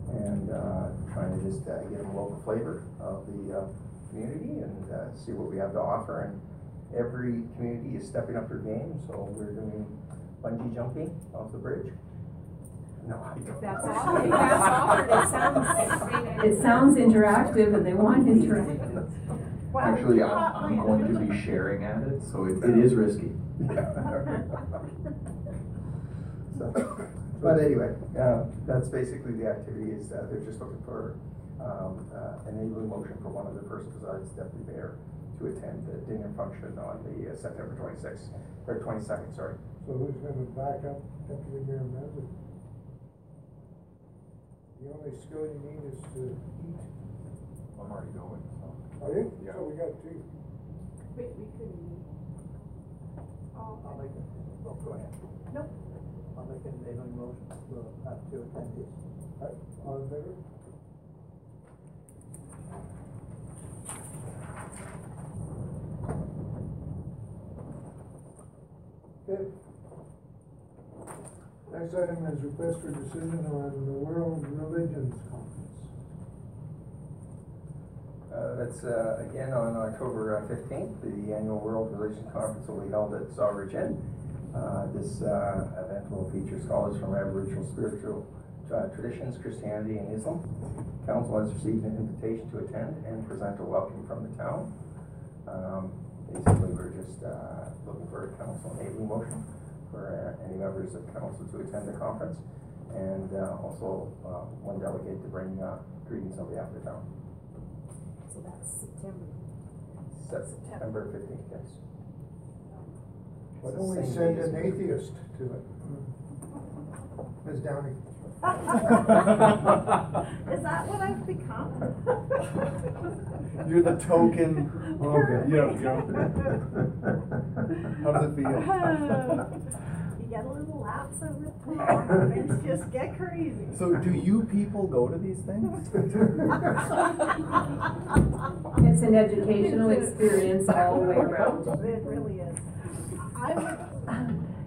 And, uh, trying to just, uh, get them a local flavor of the, uh, community and, uh, see what we have to offer. And every community is stepping up their game, so we're doing bungee jumping off the bridge. No, I don't. That's offered, if that's offered, it sounds. It sounds interactive and they want interactive. Actually, I'm, I'm going to be sharing at it, so it, it is risky. So, But anyway, uh, that's basically the activity is, uh, they're just looking for, um, uh, enabling motion for one of the first besides deputy mayor to attend the dinner function on the uh, September twenty-sixth, or twenty-second, sorry. So who's gonna back up Deputy Mayor Mazza? The only skill you need is to eat. I'm already going, so. Are you? Yeah. So we got two. Wait, we couldn't. I'll make it, oh, go ahead. Nope. I'll make an enabling motion, we'll have uh, two attendees. Right, all in favor? Okay. Next item is request for decision on the World Religions Conference. Uh, that's, uh, again on October fifteenth, the annual World Religion Conference will be held at Sawridge Inn. Uh, this, uh, event will feature scholars from Aboriginal spiritual uh, Traditions, Christianity, and Islam. Council has received an invitation to attend and present a welcome from the town. Um, Basically, we're just uh, looking for a council enabling motion for uh, any members of council to attend the conference. And uh, also, uh, one delegate to bring uh, greetings on behalf of the town. So that's September. September fifteenth, yes. Why don't we send an atheist to it? Ms. Downing. Is that what I've become? You're the token, Okay. you know, you know. How does it feel? You get a little lapse over time, things just get crazy. So do you people go to these things? It's an educational experience all the way around. It really is. I would,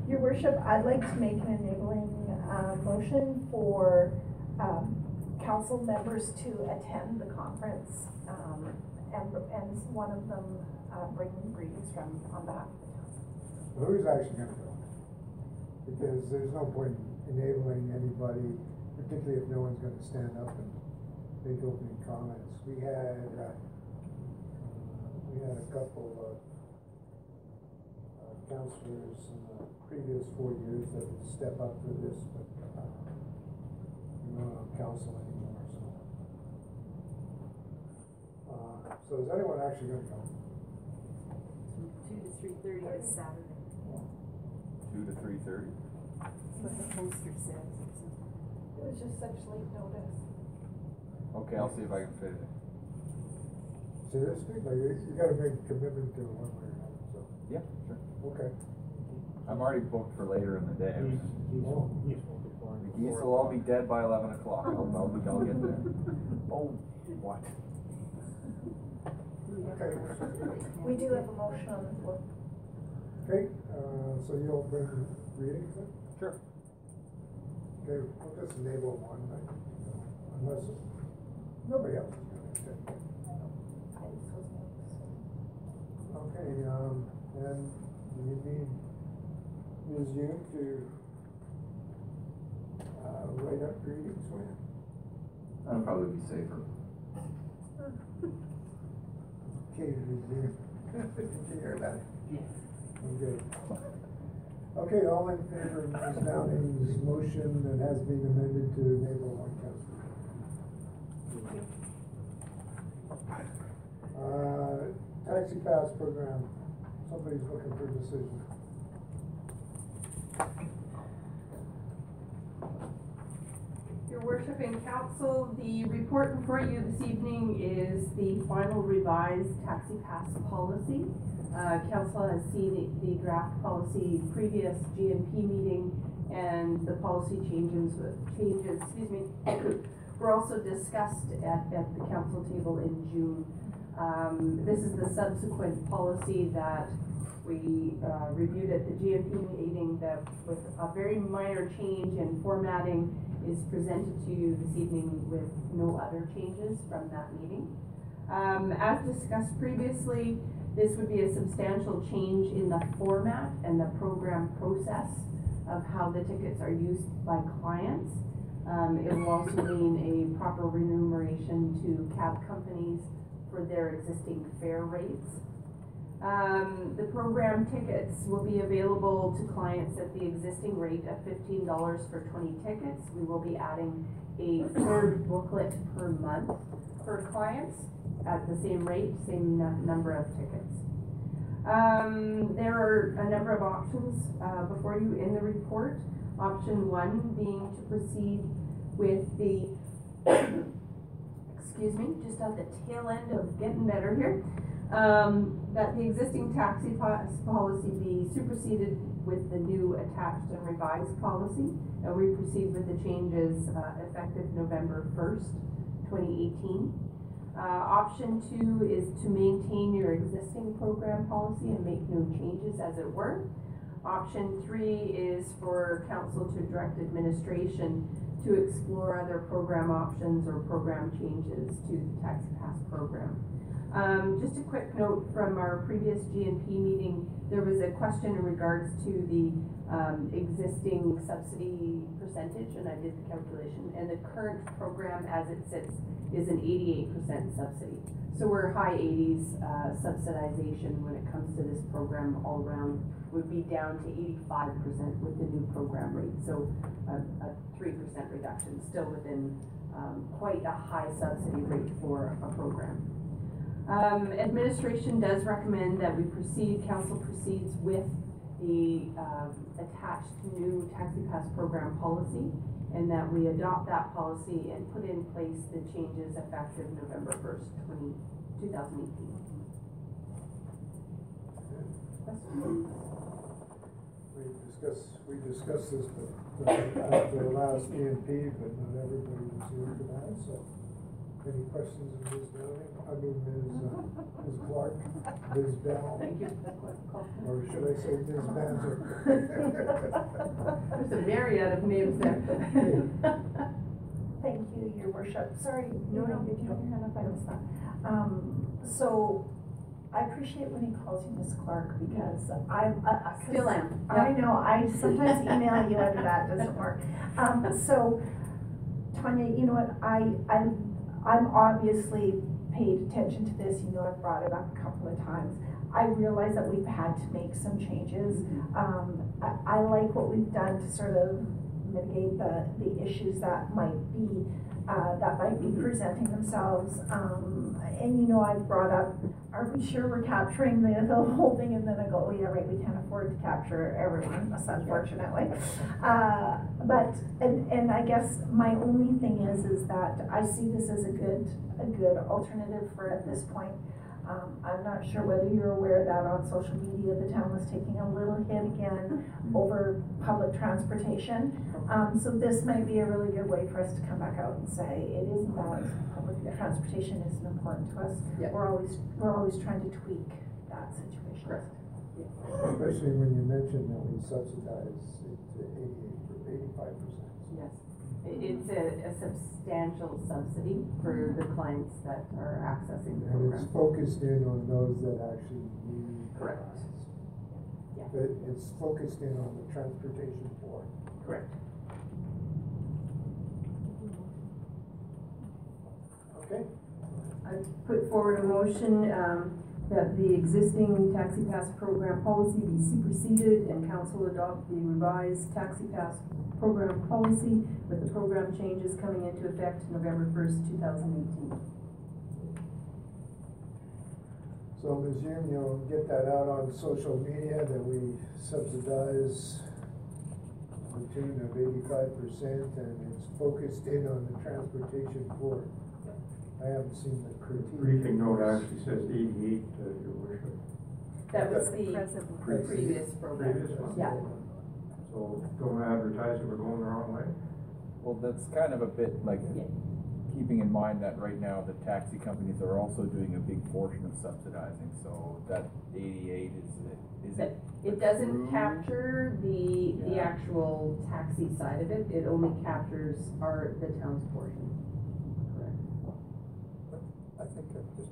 your worship, I'd like to make an enabling, uh, motion for, um, council members to attend the conference, um, and, and one of them, uh, bring greetings from, on behalf of the town. Who's actually gonna go? Because there's no point in enabling anybody, particularly if no one's gonna stand up and make opening comments. We had, uh, we had a couple of uh, counselors in the previous four years that would step up for this, but, uh, we're not on council anymore, so. Uh, so is anyone actually gonna go? Two to three thirty this Saturday. Two to three thirty? That's what the poster says. It was just such late notice. Okay, I'll see if I can fit it in. Seriously, like, you, you gotta make a commitment to it one way or another, so, Yeah, sure. okay. I'm already booked for later in the day. The geese will all be dead by eleven o'clock. I'll, I'll, be- I'll get there. Oh, what? Okay. We do have a motion on the floor. Okay, uh, so you'll bring readings then? Sure. Okay, we'll just enable one, like, unless, nobody else is gonna attend. Okay, um, and you need Ms. Yoon to, uh, write up greetings for you? That'll probably be safer. Okay, Ms. Yoon. Did you hear that? Okay. Okay, all in favor of Ms. Downing's motion that has been amended to enable one council? Uh, taxi pass program, somebody's looking for a decision. Your worship and council, the report before you this evening is the final revised taxi pass policy. Uh, council has seen the, draft policy previous GNP meeting and the policy changes, changes, excuse me, were also discussed at, at the council table in June. Um, this is the subsequent policy that we, uh, reviewed at the GMP meeting that with a very minor change in formatting is presented to you this evening with no other changes from that meeting. Um, as discussed previously, this would be a substantial change in the format and the program process of how the tickets are used by clients. Um, it will also mean a proper remuneration to cab companies for their existing fare rates. Um, the program tickets will be available to clients at the existing rate of fifteen dollars for twenty tickets. We will be adding a third booklet per month for clients at the same rate, same nu- number of tickets. Um, there are a number of options, uh, before you in the report. Option one being to proceed with the, excuse me, just at the tail end of getting better here. Um, that the existing taxi policy be superseded with the new attached and revised policy. And we proceed with the changes, uh, effective November first, twenty eighteen. Uh, option two is to maintain your existing program policy and make no changes as it were. Option three is for council to direct administration to explore other program options or program changes to the taxi pass program. Um, just a quick note from our previous GNP meeting, there was a question in regards to the, um, existing subsidy percentage, and I did the calculation, and the current program as it sits is an eighty-eight percent subsidy. So we're high eighties, uh, subsidization when it comes to this program all around, would be down to eighty-five percent with the new program rate, so a, a three percent reduction, still within, um, quite a high subsidy rate for a program. Um, administration does recommend that we proceed, council proceeds with the, um, attached new taxi pass program policy, and that we adopt that policy and put in place the changes effective November first, twenty, two thousand eighteen. We discussed, we discussed this, but, at the last EMP, but not everybody was here for that, so. Any questions of Ms. Downing, I mean, Ms. uh, Ms. Clark, Ms. Bell? Thank you. Or should I say Ms. Banzer? There's a myriad of names there. Thank you, your worship. Sorry, No, no, no. no, did you have your hand up? I missed that. Um, so I appreciate when he calls you Miss Clark because I'm, uh, 'cause Still am, I know, I sometimes email you and that doesn't work. Um, so Tanya, you know what, I, I, I'm obviously paid attention to this, you know, I've brought it up a couple of times. I realize that we've had to make some changes. Um, I, I like what we've done to sort of mitigate the, the issues that might be, uh, that might be presenting themselves. Um, and you know, I've brought up, are we sure we're capturing the, the whole thing? And then I go, oh yeah, right, we can't afford to capture everyone, unfortunately. Uh, but, and, and I guess my only thing is, is that I see this as a good, a good alternative for at this point. Um, I'm not sure whether you're aware that on social media, the town was taking a little hit again over public transportation. Um, so this might be a really good way for us to come back out and say, it isn't that public transportation isn't important to us. Yeah. We're always, we're always trying to tweak that situation. Correct. Especially when you mentioned that we subsidize it to eighty-eight, or eighty-five percent. Yes, It- it's a, a substantial subsidy for the clients that are accessing the And it's focused in on those that actually need. the Correct. rides. Yeah. But it's focused in on the transportation for. Correct. Okay. I put forward a motion, um, that the existing taxi pass program policy be superseded and council adopt the revised taxi pass program policy with the program changes coming into effect November first, two thousand eighteen. So Ms. Hume, you'll get that out on social media that we subsidize the tune of eighty-five percent and it's focused in on the transportation for. I haven't seen the The critique. briefing note actually says eighty-eight, uh, your worship. That was the Present. the previous program. Previous one. Yeah. So don't advertise that we're going the wrong way. Well, that's kind of a bit like, keeping in mind that right now the taxi companies are also doing a big portion of subsidizing, so that eighty-eight is, is it? It doesn't true? capture the, the Yeah. actual taxi side of it, it only captures our, the town's portion. Correct. I think it just,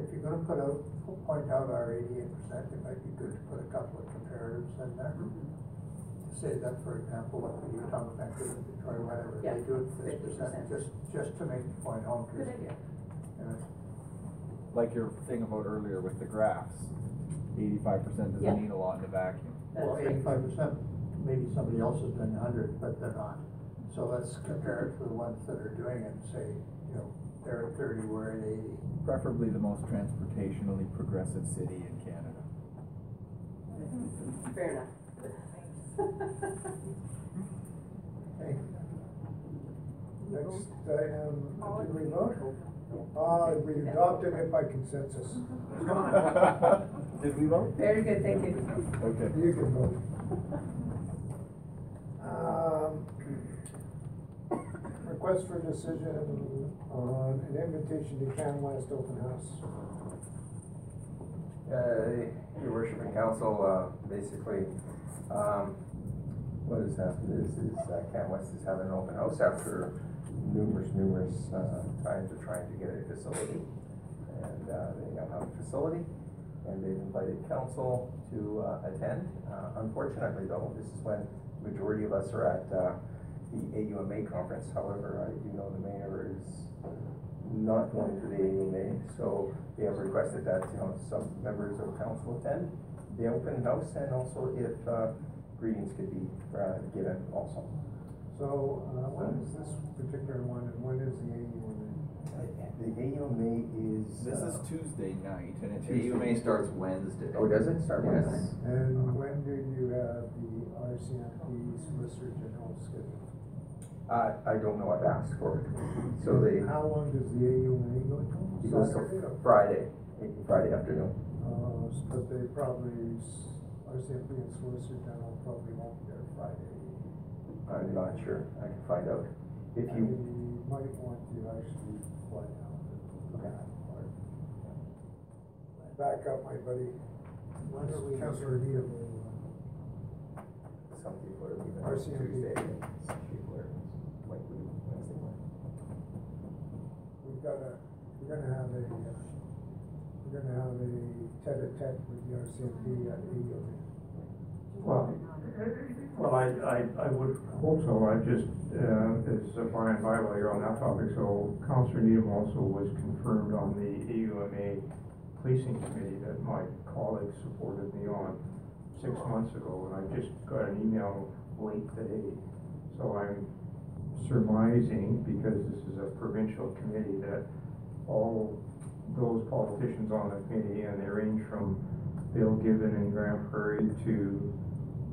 if you're gonna put out, point out our eighty-eight percent, it might be good to put a couple of comparatives in there. Mm-hmm. Say that, for example, what the Utah Metro and Detroit, whatever, Yeah, they do it this 50%. percent, just, just to make the point home. 'cause, Good idea. you know, Like your thing about earlier with the graphs, eighty-five percent Yeah. doesn't mean a lot in a vacuum. That's Well, right. eighty-five percent, maybe somebody else is doing a hundred, but they're not. So let's compare it to the ones that are doing it and say, you know, they're at thirty, we're at eighty. Preferably the most transportationally progressive city in Canada. Fair enough. Okay. Next item, did we vote? Uh, we adopted it by consensus. Did we vote? Very good, thank you. Okay. You can vote. Um, Request for decision on an invitation to Can West Open House. Uh, your worship and council, uh, basically, um, what has happened is, is, uh, Camp West is having an open house after numerous, numerous, uh, times of trying to get a facility. and uh, they now have a facility, and they've invited council to uh, attend. Uh, Unfortunately, though, this is when the majority of us are at uh, the AUMA conference. However, I do know the mayor is not going to the AUMA, so they have requested that, you know, some members of council attend the open house, and also if uh, greetings could be uh, given also. So, uh, when is this particular one and when is the AUMA? The AUMA is. This is uh, Tuesday night, and it, Tuesday. AUMA starts Wednesday. Oh, does it start Yes. Wednesday? And when do you have the RCMP Solicitor General scheduled? Uh, I don't know, I've asked for it. So they, How long does the AUMA go to? it goes Saturday till Friday, Friday afternoon. But they probably, s- RCMP and Solicitor General probably won't be there Friday. I'm not sure, I can find out. If you, I might want to actually fly down to that part. Back up, my buddy. When are we- Councilor Needham. some people are leaving on RCMP. Tuesday, and some people are, might leave Wednesday morning. We've got a, we're gonna have a, uh, we're gonna have a tete-a-tete with the RCMP at AUMA. Well, well, I, I, I would hope so, I just, uh, it's a fine by while you're on that topic, so Counselor Needham also was confirmed on the AUMA policing committee that my colleague supported me on six months ago, and I just got an email late today. So I'm surmising, because this is a provincial committee, that all those politicians on the committee, and they range from Bill Given in Grande Prairie to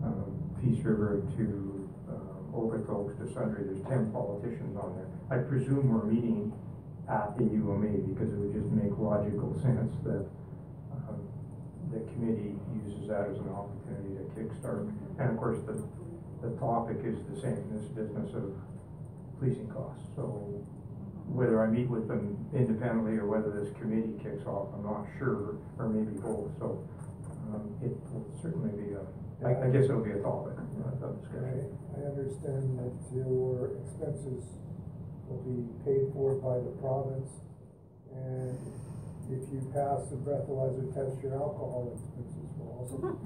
um, Peace River to um, Okotoks to Sundre, there's ten politicians on there. I presume we're meeting at the UMA because it would just make logical sense that um, the committee uses that as an opportunity to kickstart. And of course, the, the topic is the same, this business of policing costs. So whether I meet with them independently or whether this committee kicks off, I'm not sure, or maybe both. So um, it will certainly be a, I, I guess it'll be a topic uh, of discussion. I, I understand that your expenses will be paid for by the province, and if you pass the breathalyzer test, your alcohol expenses will also.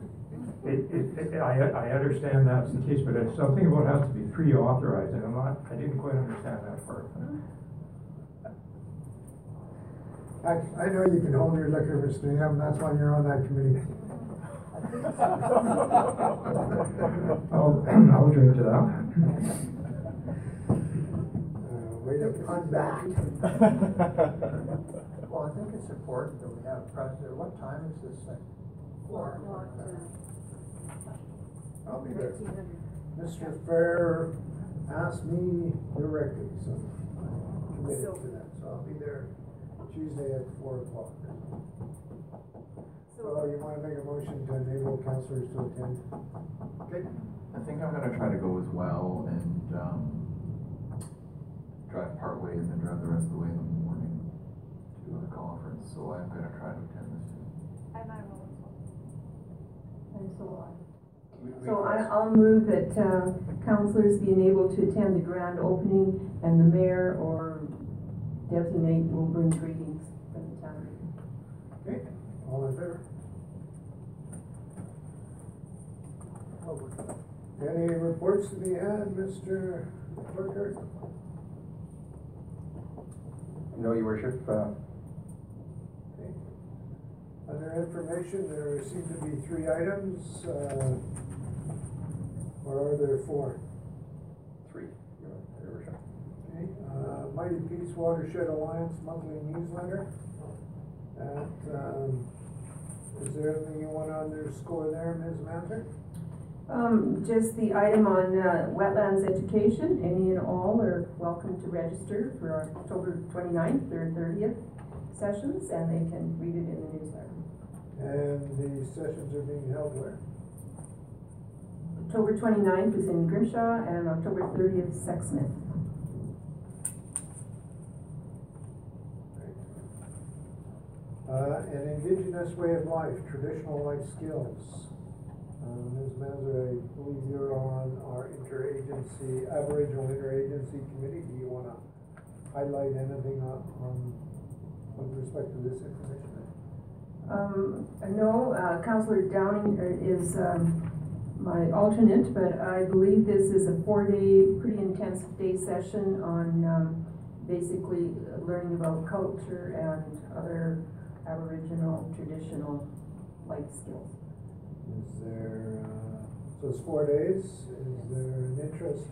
It, it, it- I, I understand that's the case, but it's something about has to be pre-authorized, and I'm not, I didn't quite understand that part. I, I know you can hold your liquor, Mr. Ham, that's why you're on that committee. I'll, I'll drink to that. Uh, Wait up, I'm back. Well, I think it's important that we have a president, what time is this thing? Four. I'll be there. Mr. Fair asked me directly, so I'm committed to that, so I'll be there Tuesday at four o'clock. So you wanna make a motion to enable councilors to attend? Okay. I think I'm gonna try to go as well and, um, drive part way and then drive the rest of the way in the morning to the conference, so I'm gonna try to attend this. I might roll as well. And so on. We- we So I, request- I'll move that, uh, councilors be enabled to attend the grand opening and the mayor or designate will bring greetings from the town. Okay, all in favor? Any reports to be had, Mr. Clerk? No, your worship, uh, Okay. Under information, there seem to be three items, uh, or are there four? three, your your worship. Okay, uh, Mighty Peace Watershed Alliance monthly newsletter. That, um, is there anything you want to underscore there, Ms. Mansard? Um, just the item on, uh, wetlands education, any and all are welcome to register for our October 29th or thirtieth sessions, and they can read it in the newsletter. And the sessions are being held where? October 29th is in Grimshaw, and October thirtieth, Sexsmith. Uh, an indigenous way of life, traditional life skills. Uh, Ms. Mansard, I believe you're on our interagency, Aboriginal Interagency Committee. Do you wanna highlight anything on, on with respect to this information? Um, no, uh, Counselor Downing er, is, um, my alternate, but I believe this is a four-day, pretty intense day session on, um, basically learning about culture and other Aboriginal traditional life skills. Is there, uh, so it's four days, is there an interest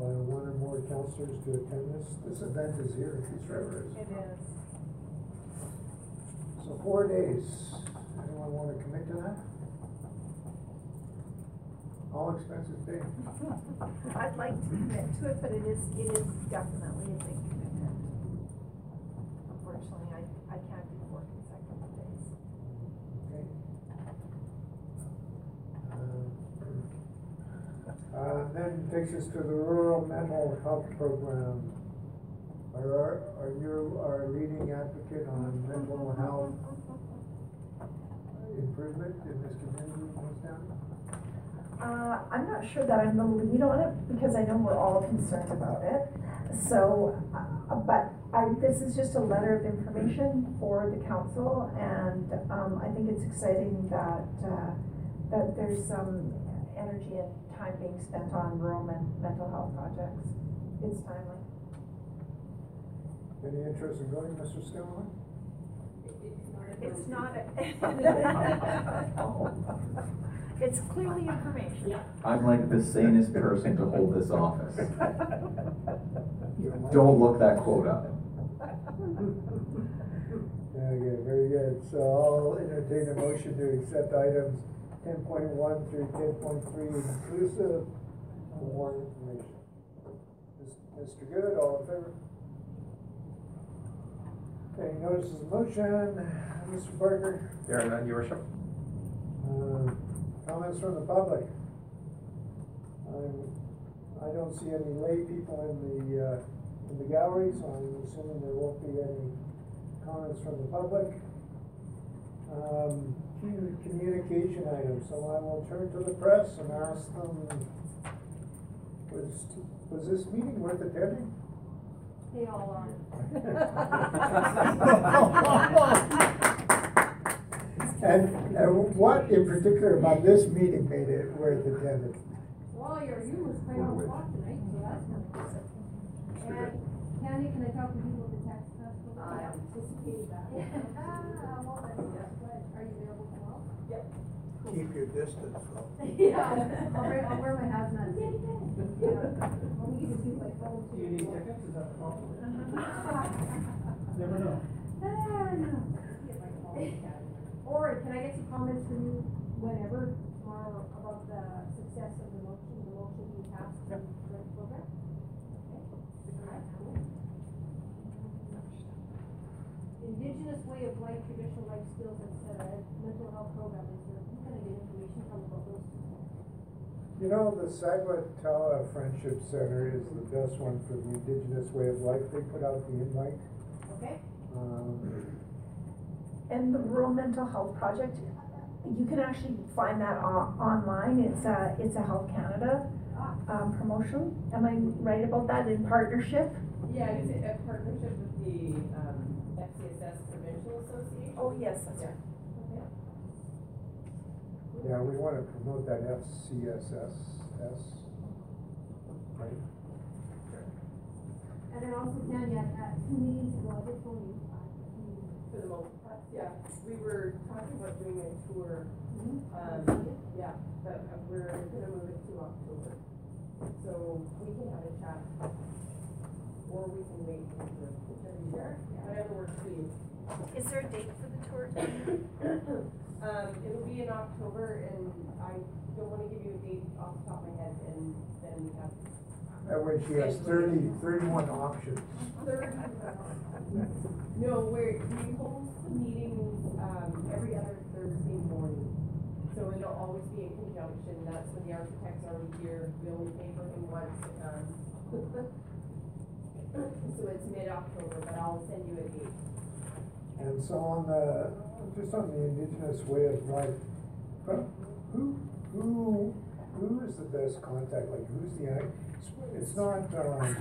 by one or more counselors to attend this? This event is here at Peace River, It is. So four days, anyone wanna commit to that? All expenses paid. I'd like to commit to it, but it is, it is definitely a big commitment. Unfortunately, I, I can't do four consecutive days. Okay. Uh, then takes us to the rural mental health program. Are, are you our leading advocate on mental health improvement in this community, Ms. Uh, I'm not sure that I'm the lead on it, because I know we're all concerned about it. So, uh, but I, this is just a letter of information for the council, and, um, I think it's exciting that, uh, that there's some energy and time being spent on rural men- mental health projects. It's timely. Any interest in going, Mr. Skilmore? It's not a. It's clearly information. I'm like the sanest person to hold this office. Don't look that quote up. Very good, very good. So I'll entertain a motion to accept items ten point one through ten point three inclusive for more information. Mr. Good, all in favor? Okay, notice of motion, Mr. Parker, There are none, your worship. uh, comments from the public? I'm, I don't see any lay people in the, uh, in the gallery, so I'm assuming there won't be any comments from the public. Um, few communication items, so I will turn to the press and ask them, was, was this meeting worth attending? They all are. And, and what in particular about this meeting made it worth attending? Well, your humor's quite on spot tonight, so that's good. And Candy, can I talk to you about the tax festival? I anticipated that. Ah, well, then, yes, but are you available tomorrow? Yep. Keep your distance, though. Yeah, I'll wear, I'll wear my hazmat. Yeah. Well, we can just use my phone. Do you need tickets, is that the problem? Never know. Ah, no. Get my phone. Or can I get some comments from you whenever tomorrow about the success of the motion, the motion you passed for the program? Okay. Indigenous way of life, traditional life skills, and mental health program, is there, who can I get information from about those? You know, the Sagitawa Friendship Center is the best one for the indigenous way of life. They put out the invite. Okay? Um, And the Rural Mental Health Project, you can actually find that on, online, it's a, it's a Health Canada, um, promotion, am I right about that, in partnership? Yeah, it's a partnership with the, um, FCSS Provincial Association. Oh, yes, that's right. Yeah, we want to promote that FCSS, right? And then also, Tanya, uh, two meetings ago, I did phone you. For the most part, yeah, we were talking about doing a tour, Mhm. um, yeah, but uh, we're gonna move it to October. So we can have a chat, or we can wait until, whichever, whatever works for you. Is there a date for the tour? Um, it'll be in October, and I don't wanna give you a date off the top of my head, and then we have That way she has thirty, thirty-one options. Third, no, we're, we the meetings, um, every other Thursday morning. So it'll always be in conjunction, that's when the architect's already here, we only pay for him once, um. So it's mid-October, but I'll send you a date. And so on the, just on the indigenous way of life, but who, who, who is the best contact, like who's the, it's not, um,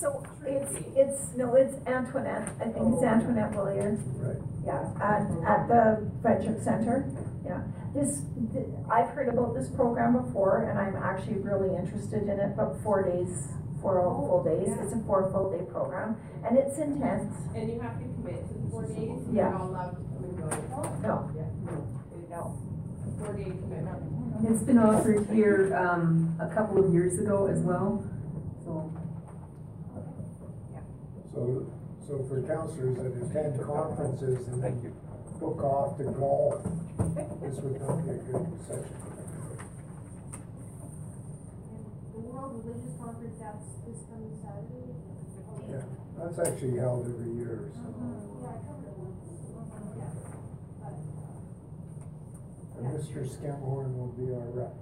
So it's, It's, no, it's Antoinette, I think it's Oh. Antoinette Willier. Right. Yeah, at, at the Friendship Center, yeah. This, th- I've heard about this program before, and I'm actually really interested in it, but four days, four Oh, full days, it's a four full day program, and it's intense. And you have to commit to the four days, you're Yeah. not allowed to come and go. No. Yeah, it's a four day commitment. It's been offered here, um, a couple of years ago as well, so. So, so for counselors that attend conferences and then book off to golf, this would not be a good session. The World Religious Conference, that's this coming Saturday? Yeah, that's actually held every year, so. Yeah, I covered. Yeah. And Mr. Scamhorn will be our rep.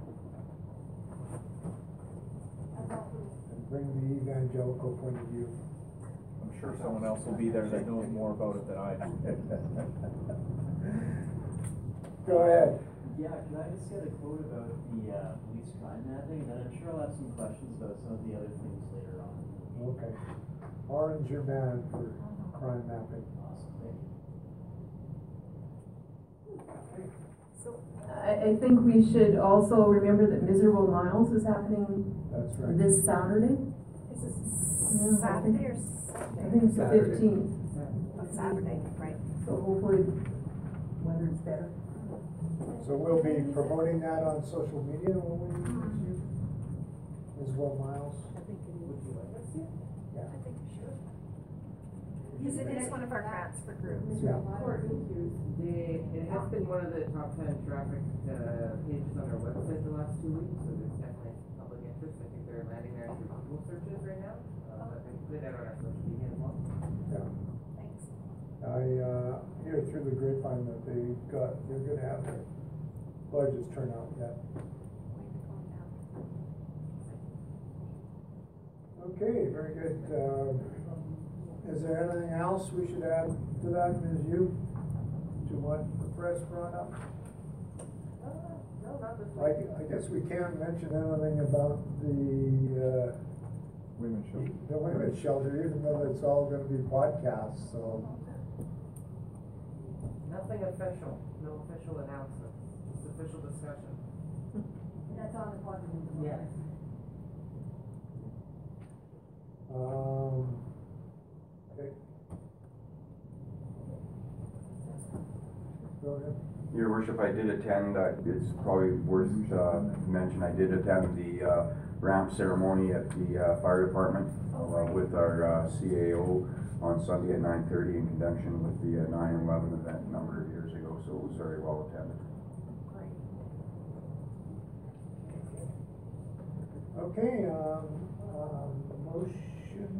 And bring the evangelical point of view. I'm sure someone else will be there that knows more about it than I do. Go ahead. Yeah, can I just get a quote about the, uh, police crime mapping, and then I'm sure I'll have some questions about some of the other things later on. Okay. Orange your man for crime mapping. Awesome, thank you. I, I think we should also remember that Miserable Miles is happening That's right. this Saturday. Is it Yeah, I Saturday think- or I think it's the Saturday. fifteenth, Oh, Saturday, right. so hopefully weather's better. So we'll be promoting that on social media when we use you, as well, Miles. I think it Would you like us to? Yeah. I think you should. Because it is one of our grants for groups. Yeah. They, it has been one of the top ten traffic, uh, pages on our website the last two weeks, so there's definitely public interest. I think they're landing there through Google searches right now, uh, but they put it out on our social media as well. Yeah. Thanks. I, uh, hear through the grapevine that they got, they're gonna have their budgets turn out yet. Okay, very good. Um, is there anything else we should add to that, Ms. Yu? To what the press brought up? No, not this I, I guess we can't mention anything about the, uh, Women's show. the women's shelter, even though it's all gonna be podcast, so. Nothing official, no official announcements, just official discussion. That's on the bottom. Yes. Um, okay. Your worship, I did attend, uh, it's probably worth, uh, mention, I did attend the, uh, ramp ceremony at the, uh, fire department, uh, with our, uh, CAO on Sunday at nine thirty in conjunction with the uh, nine eleven event a number of years ago, so it was very well attended. Okay, um, um, motion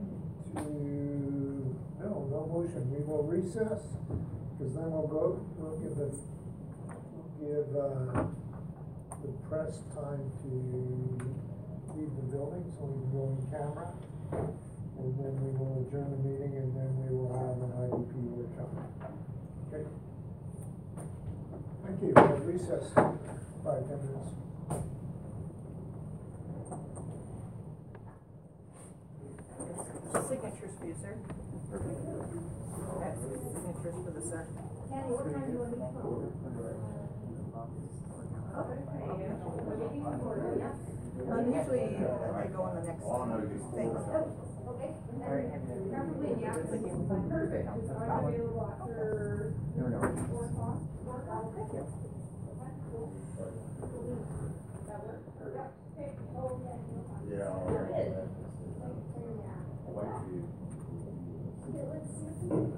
to, no, no motion, we will recess, cause then we'll go, we'll give the, we'll give, uh, the press time to leave the building, so we can go in camera. And then we will adjourn the meeting, and then we will have an IDP workshop. Okay? Thank you, we'll recess, five, ten minutes. Signatures for you, sir. That's for the sir. Candy, what time do you want? Um, usually I go on the next thing. Okay, preferably in. Perfect, I'm available after four o'clock. Thank you. That work? Yeah. Yeah. Thank you.